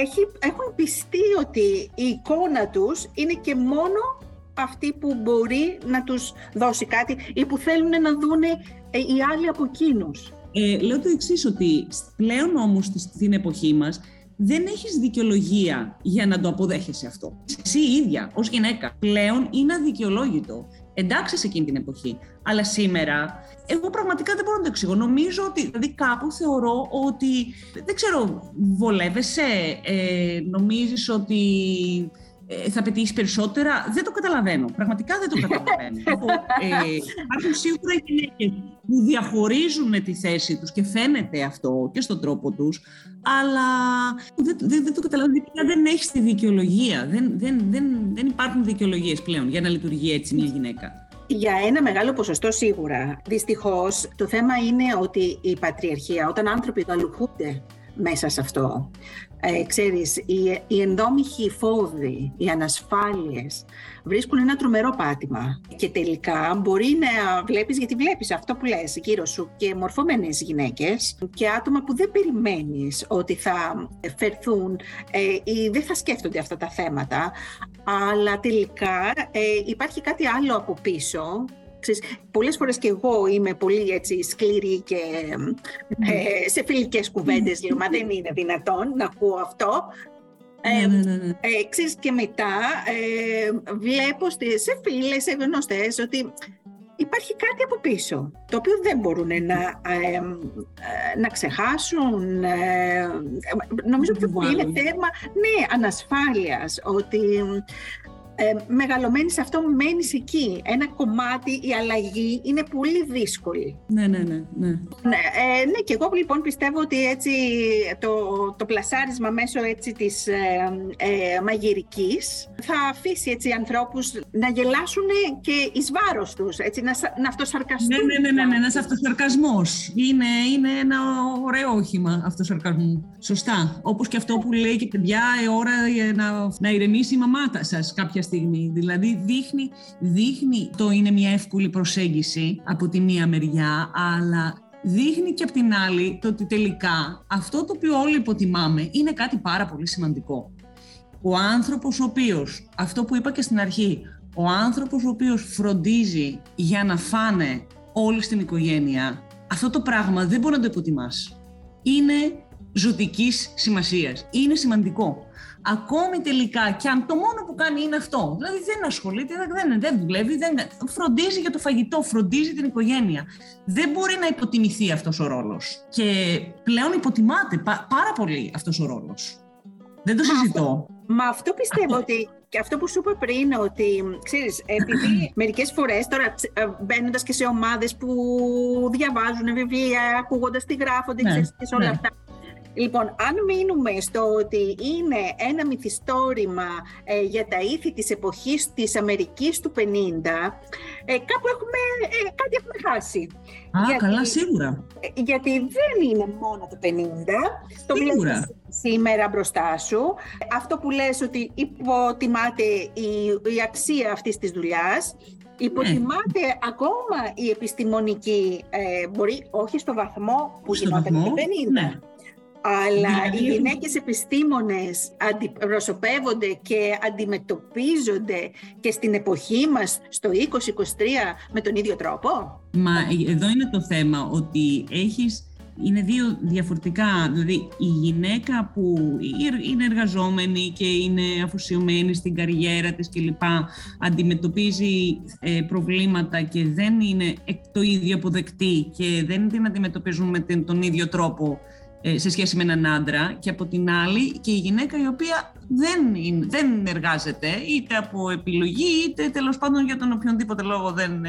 έχει, έχουν πιστεί ότι η εικόνα τους είναι και μόνο αυτή που μπορεί να τους δώσει κάτι ή που θέλουν να δούνε ε, οι άλλοι από εκείνους. Ε, λέω το εξής ότι πλέον όμως στην εποχή μας δεν έχεις δικαιολογία για να το αποδέχεσαι αυτό. Εσύ ίδια ως γυναίκα πλέον είναι αδικαιολόγητο. Εντάξει σε εκείνη την εποχή. Αλλά σήμερα, εγώ πραγματικά δεν μπορώ να το εξηγώ. Νομίζω ότι, δηλαδή κάπου θεωρώ ότι, δεν ξέρω, βολεύεσαι, ε, νομίζεις ότι ε, θα πετύχεις περισσότερα. Δεν το καταλαβαίνω. Πραγματικά δεν το καταλαβαίνω. ε, υπάρχουν σίγουρα γυναίκες που διαχωρίζουν τη θέση τους και φαίνεται αυτό και στον τρόπο τους, αλλά δεν, δεν, δεν το καταλαβαίνω. Δεν έχεις τη δικαιολογία. Δεν, δεν, δεν, δεν υπάρχουν δικαιολογίες πλέον για να λειτουργεί έτσι μια γυναίκα. Για ένα μεγάλο ποσοστό σίγουρα. Δυστυχώς το θέμα είναι ότι η πατριαρχία, όταν άνθρωποι γαλουχούνται μέσα σε αυτό, ε, ξέρεις, οι, οι ενδόμηχοι φόβοι, οι ανασφάλειες βρίσκουν ένα τρομερό πάτημα. Και τελικά μπορεί να βλέπεις, γιατί βλέπεις αυτό που λες γύρω σου και μορφωμένες γυναίκες και άτομα που δεν περιμένεις ότι θα φερθούν ε, ή δεν θα σκέφτονται αυτά τα θέματα. Αλλά τελικά ε, υπάρχει κάτι άλλο από πίσω Ξέρεις, πολλές φορές και εγώ είμαι πολύ έτσι σκληρή και ε, σε φιλικές κουβέντες λέω, μα δεν είναι δυνατόν να ακούω αυτό. Ε, ναι, ναι, ναι. Ε, και μετά ε, βλέπω στις, σε φίλες, σε γνωστές ότι υπάρχει κάτι από πίσω, το οποίο δεν μπορούν να, ε, να ξεχάσουν. Ε, νομίζω ότι είναι θέμα ναι, ανασφάλειας, ότι ε, μεγαλωμένη σε αυτό, μένεις εκεί. Ένα κομμάτι, η αλλαγή είναι πολύ δύσκολη. Ναι, ναι, ναι. Ναι, ναι, ε, ναι και εγώ λοιπόν πιστεύω ότι έτσι το, το πλασάρισμα μέσω έτσι της ε, ε, μαγειρικής θα αφήσει έτσι ανθρώπους να γελάσουν και εις βάρος τους, έτσι, να, να αυτοσαρκαστούν. Ναι, ναι, ναι, ναι, ναι ένας αυτοσαρκασμός. Είναι, είναι ένα ωραίο όχημα αυτοσαρκασμού. Σωστά. Όπως και αυτό που λέει και παιδιά, η ώρα να, να ηρεμήσει η μαμάτα σας κάποια στιγμή. Δηλαδή δείχνει, δείχνει το είναι μια εύκολη προσέγγιση από τη μία μεριά, αλλά δείχνει και από την άλλη το ότι τελικά αυτό το οποίο όλοι υποτιμάμε είναι κάτι πάρα πολύ σημαντικό. Ο άνθρωπος ο οποίος, αυτό που είπα και στην αρχή, ο άνθρωπος ο οποίος φροντίζει για να φάνε όλοι στην οικογένεια, αυτό το πράγμα δεν μπορεί να το υποτιμάς. Είναι ζωτικής σημασίας. Είναι σημαντικό ακόμη τελικά και αν το μόνο που κάνει είναι αυτό, δηλαδή δεν ασχολείται, δεν, δεν δουλεύει, δεν, φροντίζει για το φαγητό, φροντίζει την οικογένεια. Δεν μπορεί να υποτιμηθεί αυτός ο ρόλος. Και πλέον υποτιμάται πάρα πολύ αυτός ο ρόλος. Δεν το συζητώ. Μα αυτό πιστεύω ότι και αυτό που σου είπα πριν, ότι ξέρεις, επειδή μερικές φορές τώρα ε, μπαίνοντας και σε ομάδες που διαβάζουν βιβλία, ακούγοντας τι γράφονται, ναι, ξέρεις, και όλα ναι. αυτά, Λοιπόν, αν μείνουμε στο ότι είναι ένα μυθιστόρημα ε, για τα ήθη της εποχής της Αμερικής του 50, ε, κάπου έχουμε, ε, κάτι έχουμε χάσει. Α, γιατί, καλά, σίγουρα. Ε, γιατί δεν είναι μόνο το 50. Το σίγουρα. σήμερα μπροστά σου. Αυτό που λες ότι υποτιμάται η, η αξία αυτής της δουλειάς, Υποτιμάται ναι. ακόμα η επιστημονική, μπορεί όχι στο βαθμό που γινόταν το 50, ναι αλλά ναι, οι ναι. γυναίκες επιστήμονες αντιπροσωπεύονται και αντιμετωπίζονται και στην εποχή μας στο 2023 με τον ίδιο τρόπο; Μα εδώ είναι το θέμα ότι έχεις είναι δύο διαφορετικά. Δηλαδή, η γυναίκα που είναι εργαζόμενη και είναι αφοσιωμένη στην καριέρα της κλπ. αντιμετωπίζει ε, προβλήματα και δεν είναι το ίδιο αποδεκτή και δεν την αντιμετωπίζουν με τον ίδιο τρόπο ε, σε σχέση με έναν άντρα και από την άλλη και η γυναίκα η οποία δεν, είναι, δεν εργάζεται είτε από επιλογή είτε τέλος πάντων για τον οποιονδήποτε λόγο δεν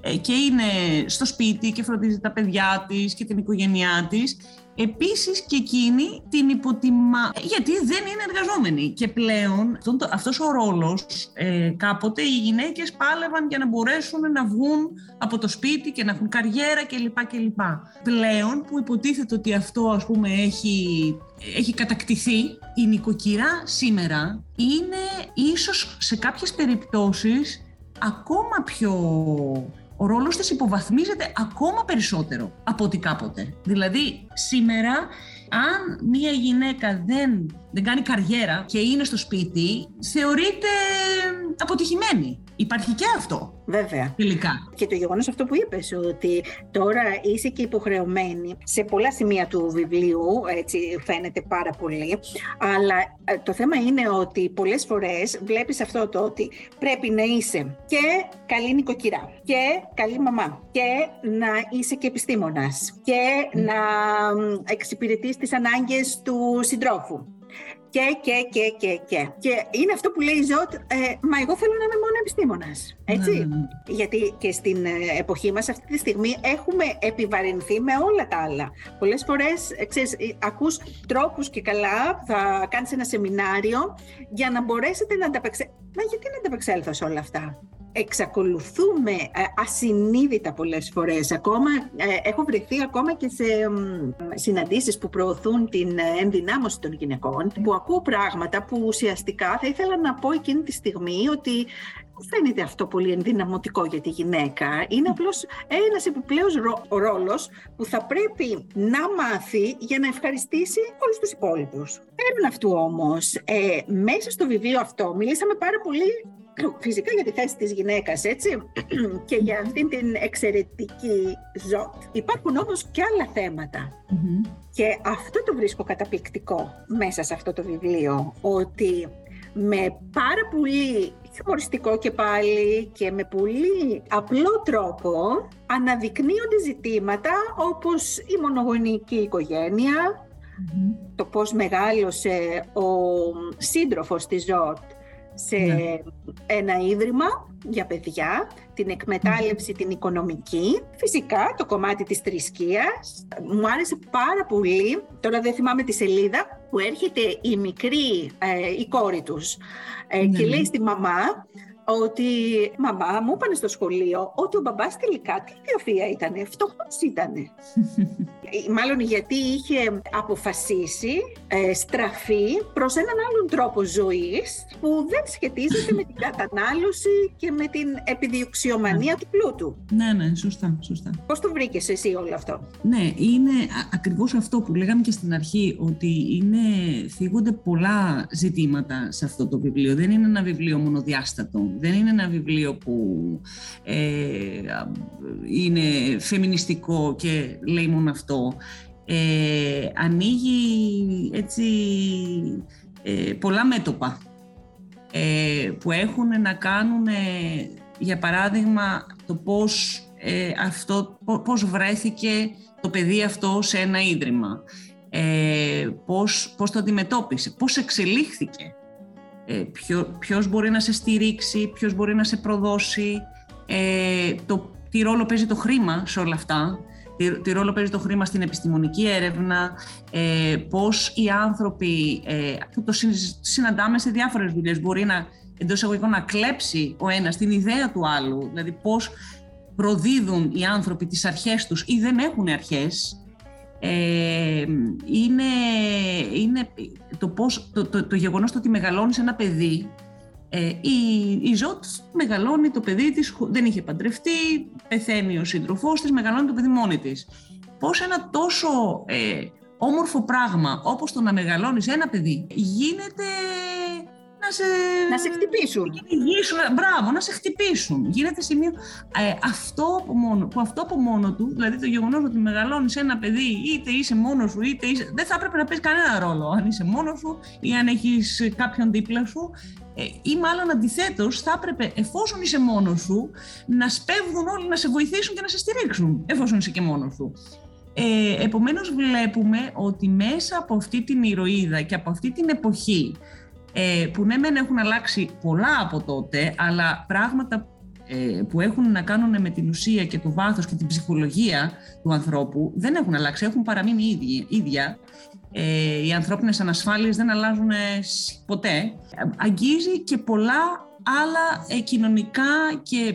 ε, και είναι στο σπίτι και φροντίζει τα παιδιά της και την οικογένειά της Επίσης και εκείνη την υποτιμά, γιατί δεν είναι εργαζόμενη. Και πλέον αυτός ο ρόλος, ε, κάποτε οι γυναίκες πάλευαν για να μπορέσουν να βγουν από το σπίτι και να έχουν καριέρα κλπ. κλπ. Πλέον που υποτίθεται ότι αυτό ας πούμε έχει, έχει κατακτηθεί, η νοικοκυρά σήμερα είναι ίσως σε κάποιες περιπτώσεις ακόμα πιο ο ρόλος της υποβαθμίζεται ακόμα περισσότερο από ό,τι κάποτε. Δηλαδή, σήμερα, αν μία γυναίκα δεν, δεν κάνει καριέρα και είναι στο σπίτι, θεωρείται αποτυχημένη. Υπάρχει και αυτό. Βέβαια. Τελικά. Και το γεγονός αυτό που είπες, ότι τώρα είσαι και υποχρεωμένη σε πολλά σημεία του βιβλίου, έτσι φαίνεται πάρα πολύ. Αλλά ε, το θέμα είναι ότι πολλές φορές βλέπεις αυτό το ότι πρέπει να είσαι και καλή νοικοκυρά και καλή μαμά και να είσαι και επιστήμονας και να εξυπηρετείς τις ανάγκες του συντρόφου και, και, και, και, και. Και είναι αυτό που λέει η Ζωτ, ε, μα εγώ θέλω να είμαι μόνο επιστήμονας. Έτσι. Ναι, ναι, ναι. Γιατί και στην ε, εποχή μας αυτή τη στιγμή έχουμε επιβαρυνθεί με όλα τα άλλα. Πολλές φορές, ε, ακούς τρόπους και καλά, θα κάνεις ένα σεμινάριο για να μπορέσετε να ανταπεξέλθετε. Μα γιατί να ανταπεξέλθω σε όλα αυτά; Εξακολουθούμε ε, ασυνείδητα πολλές φορές. Ακόμα, ε, έχω βρεθεί ακόμα και σε συναντήσεις που προωθούν την ε, ενδυνάμωση των γυναικών, που ακούω πράγματα που ουσιαστικά θα ήθελα να πω εκείνη τη στιγμή ότι φαίνεται αυτό πολύ ενδυναμωτικό για τη γυναίκα. Είναι απλώς ένας επιπλέον ρόλος που θα πρέπει να μάθει για να ευχαριστήσει όλους τους υπόλοιπους. Πέραν αυτού όμως, μέσα στο βιβλίο αυτό μιλήσαμε πάρα πολύ φυσικά για τη θέση της γυναίκας, έτσι, και για αυτήν την εξαιρετική ζώη. Υπάρχουν όμως και άλλα Και αυτό το βρίσκω καταπληκτικό μέσα σε αυτό το βιβλίο, ότι με πάρα πολύ χιουμοριστικό και πάλι και με πολύ απλό τρόπο αναδεικνύονται ζητήματα όπως η μονογονική το πώς μεγάλωσε ο σύντροφος της Ζώτ σε ναι. ένα ίδρυμα για παιδιά, την εκμετάλλευση την οικονομική, φυσικά το κομμάτι της θρησκείας. Μου άρεσε πάρα πολύ, τώρα δεν θυμάμαι τη σελίδα, που έρχεται η μικρή, ε, η κόρη τους ε, και ναι. λέει στη μαμά ότι μαμά μου είπαν στο σχολείο ότι ο μπαμπάς τελικά τι ιδιοφία ήταν, φτωχός ήταν. Μάλλον γιατί είχε αποφασίσει ε, στραφή προς έναν άλλον τρόπο ζωής που δεν σχετίζεται με την κατανάλωση και με την επιδιοξιομανία ναι. του πλούτου. Ναι, ναι, σωστά, σωστά. Πώς το βρήκες εσύ όλο αυτό; Ναι, είναι ακριβώς αυτό που λέγαμε και στην αρχή, ότι είναι, θίγονται πολλά ζητήματα σε αυτό το βιβλίο. Δεν είναι ένα βιβλίο μονοδιάστατο δεν είναι ένα βιβλίο που ε, είναι φεμινιστικό και λέει μόνο αυτό. Ε, ανοίγει έτσι ε, πολλά μέτωπα ε, που έχουν να κάνουν, για παράδειγμα, το πώς, αυτό, πώς βρέθηκε το παιδί αυτό σε ένα ίδρυμα. Ε, πώς, πώς το αντιμετώπισε, πώς εξελίχθηκε. Ε, ποιο, ποιος μπορεί να σε στηρίξει, ποιος μπορεί να σε προδώσει, ε, το, τι ρόλο παίζει το χρήμα σε όλα αυτά, τι, τι ρόλο παίζει το χρήμα στην επιστημονική έρευνα, ε, πώς οι άνθρωποι, ε, το συναντάμε σε διάφορες δουλειές, μπορεί να, εντός εγωγικών, να κλέψει ο ένας την ιδέα του άλλου, δηλαδή πώς προδίδουν οι άνθρωποι τις αρχές τους ή δεν έχουν αρχές, ε, είναι, είναι το, πώς, το, το, το γεγονός το ότι μεγαλώνεις ένα παιδί ε, η, η Ζώτ μεγαλώνει το παιδί της, δεν είχε παντρευτεί, πεθαίνει ο σύντροφός της, μεγαλώνει το παιδί μόνη της. Πώς ένα τόσο ε, όμορφο πράγμα όπως το να μεγαλώνεις ένα παιδί γίνεται να σε, να σε χτυπήσουν. μπράβο, να σε χτυπήσουν. Γίνεται σημείο. Ε, αυτό, από μόνο, που αυτό από μόνο του, δηλαδή το γεγονός ότι μεγαλώνεις ένα παιδί, είτε είσαι μόνος σου, είτε είσαι. Δεν θα έπρεπε να παίζει κανένα ρόλο αν είσαι μόνος σου ή αν έχεις κάποιον δίπλα σου. Ε, ή μάλλον αντιθέτως, θα έπρεπε, εφόσον είσαι μόνος σου, να σπέβδουν όλοι να σε βοηθήσουν και να σε στηρίξουν, εφόσον είσαι και μόνος σου. Ε, επομένως βλέπουμε ότι μέσα από αυτή την ηρωίδα και από αυτή την εποχή ε, που ναι μεν έχουν αλλάξει πολλά από τότε αλλά πράγματα ε, που έχουν να κάνουν με την ουσία και το βάθος και την ψυχολογία του ανθρώπου δεν έχουν αλλάξει, έχουν παραμείνει ίδια. ίδια. Ε, οι ανθρώπινες ανασφάλειες δεν αλλάζουν ποτέ. Αγγίζει και πολλά άλλα κοινωνικά και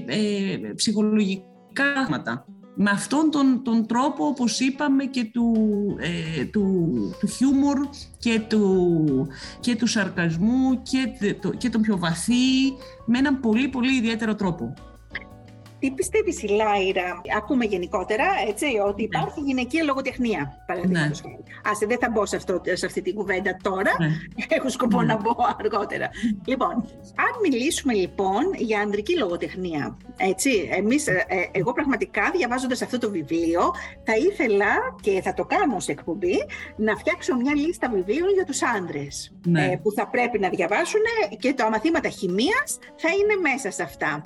ψυχολογικά πράγματα με αυτόν τον, τον τρόπο, όπως είπαμε, και του, ε, του, του χιούμορ και του, και του σαρκασμού και, το, και τον πιο βαθύ, με έναν πολύ πολύ ιδιαίτερο τρόπο. Τι πιστεύεις η Λάιρα, ακούμε γενικότερα έτσι, ότι ναι. υπάρχει γυναικεία λογοτεχνία. Παραδείγματος ναι. Άσε, δεν θα μπω σε, αυτό, σε αυτή την κουβέντα τώρα. Ναι. Έχω σκοπό να μπω αργότερα. λοιπόν, αν μιλήσουμε λοιπόν για ανδρική λογοτεχνία. Έτσι, εμείς, ε, ε, εγώ πραγματικά διαβάζοντας αυτό το βιβλίο, θα ήθελα και θα το κάνω σε εκπομπή να φτιάξω μια λίστα βιβλίων για τους άντρες ε, που θα πρέπει να διαβάσουν και τα μαθήματα χημίας θα είναι μέσα σε αυτά.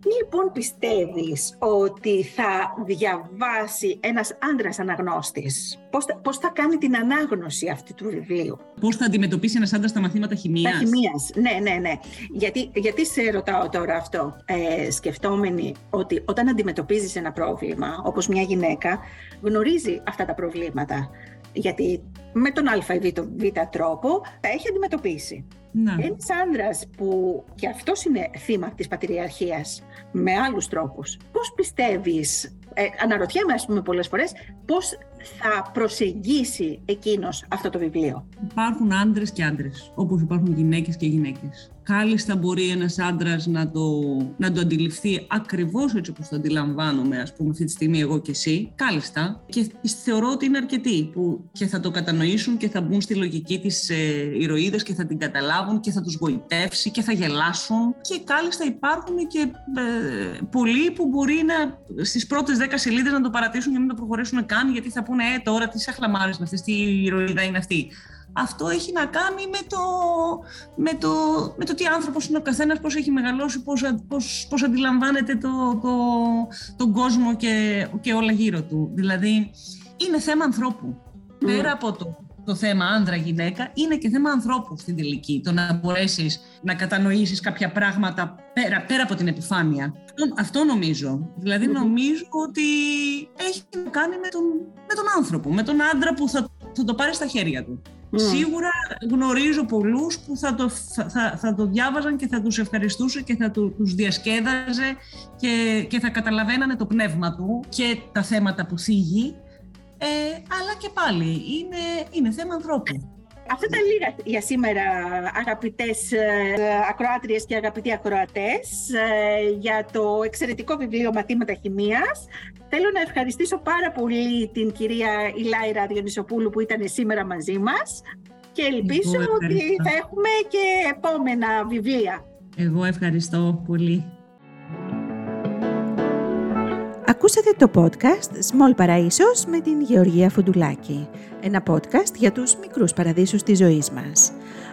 Τι λοιπόν πιστεύεις ότι θα διαβάσει ένας άντρας αναγνώστης, πώς, πώς θα κάνει την ανάγνωση αυτή του βιβλίου; Πώς θα αντιμετωπίσει ένας άντρας τα μαθήματα χημίας; Τα χημίας, ναι, ναι, ναι. Γιατί, γιατί σε ρωτάω τώρα αυτό, ε, σκεφτόμενοι ότι όταν αντιμετωπίζεις ένα πρόβλημα, όπως μια γυναίκα, γνωρίζει αυτά τα προβλήματα. Γιατί με τον α ή β τρόπο τα έχει αντιμετωπίσει. Ναι. Ένας άντρα που και αυτός είναι θύμα της πατριαρχίας με άλλους τρόπους. Πώς πιστεύεις, ε, αναρωτιέμαι, ας πούμε, πολλές φορές, πώς θα προσεγγίσει εκείνος αυτό το βιβλίο. Υπάρχουν άντρες και άντρες, όπως υπάρχουν γυναίκες και γυναίκες. Κάλλιστα μπορεί ένας άντρας να το, να το αντιληφθεί ακριβώς έτσι όπως το αντιλαμβάνομαι ας πούμε αυτή τη στιγμή εγώ και εσύ, κάλλιστα. Και θεωρώ ότι είναι αρκετοί που και θα το κατανοήσουν και θα μπουν στη λογική της ε, ηρωίδας και θα την καταλάβουν και θα τους γοητεύσει και θα γελάσουν. Και κάλλιστα υπάρχουν και ε, πολλοί που μπορεί να στις πρώτες δέκα σελίδες να το παρατήσουν και να μην το προχωρήσουν καν γιατί θα πούνε ε, τώρα τι σαχλαμάρες με αυτές, τι ηρωίδα είναι αυτή αυτό έχει να κάνει με το, με το, με το τι άνθρωπος είναι ο καθένας, πώς έχει μεγαλώσει, πώς, πώς, πώς αντιλαμβάνεται το, το, τον κόσμο και, και όλα γύρω του. Δηλαδή, είναι θέμα ανθρώπου. Πέρα από το, το θέμα άνδρα-γυναίκα, είναι και θέμα ανθρώπου στην τελική. Το να μπορέσεις να κατανοήσεις κάποια πράγματα πέρα, πέρα από την επιφάνεια. Αυτό, νομίζω. Δηλαδή, νομίζω ότι έχει να κάνει με τον, με τον άνθρωπο, με τον άντρα που θα, θα το πάρει στα χέρια του. Σίγουρα γνωρίζω πολλούς που θα το, θα, θα το διάβαζαν και θα τους ευχαριστούσε και θα του, τους διασκέδαζε και, και θα καταλαβαίνανε το πνεύμα του και τα θέματα που θίγει. Ε, αλλά και πάλι είναι, είναι θέμα ανθρώπου. Αυτά τα λίγα για σήμερα, αγαπητές ε, ακροάτριες και αγαπητοί ακροατές, ε, για το εξαιρετικό βιβλίο «Μαθήματα Χημίας». Θέλω να ευχαριστήσω πάρα πολύ την κυρία Ηλάιρα Διονυσοπούλου που ήταν σήμερα μαζί μας και ελπίζω ότι θα έχουμε και επόμενα βιβλία. Εγώ ευχαριστώ πολύ. Ακούσατε το podcast Small Παραΐσος με την Γεωργία Φουντουλάκη. Ένα podcast για τους μικρούς παραδείσους της ζωής μας.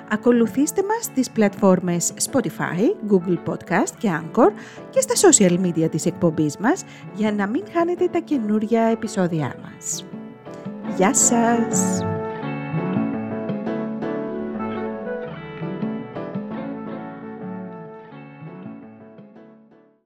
Ακολουθήστε μας στις πλατφόρμες Spotify, Google Podcast και Anchor και στα social media της εκπομπής μας για να μην χάνετε τα καινούρια επεισόδια μας. Γεια σας!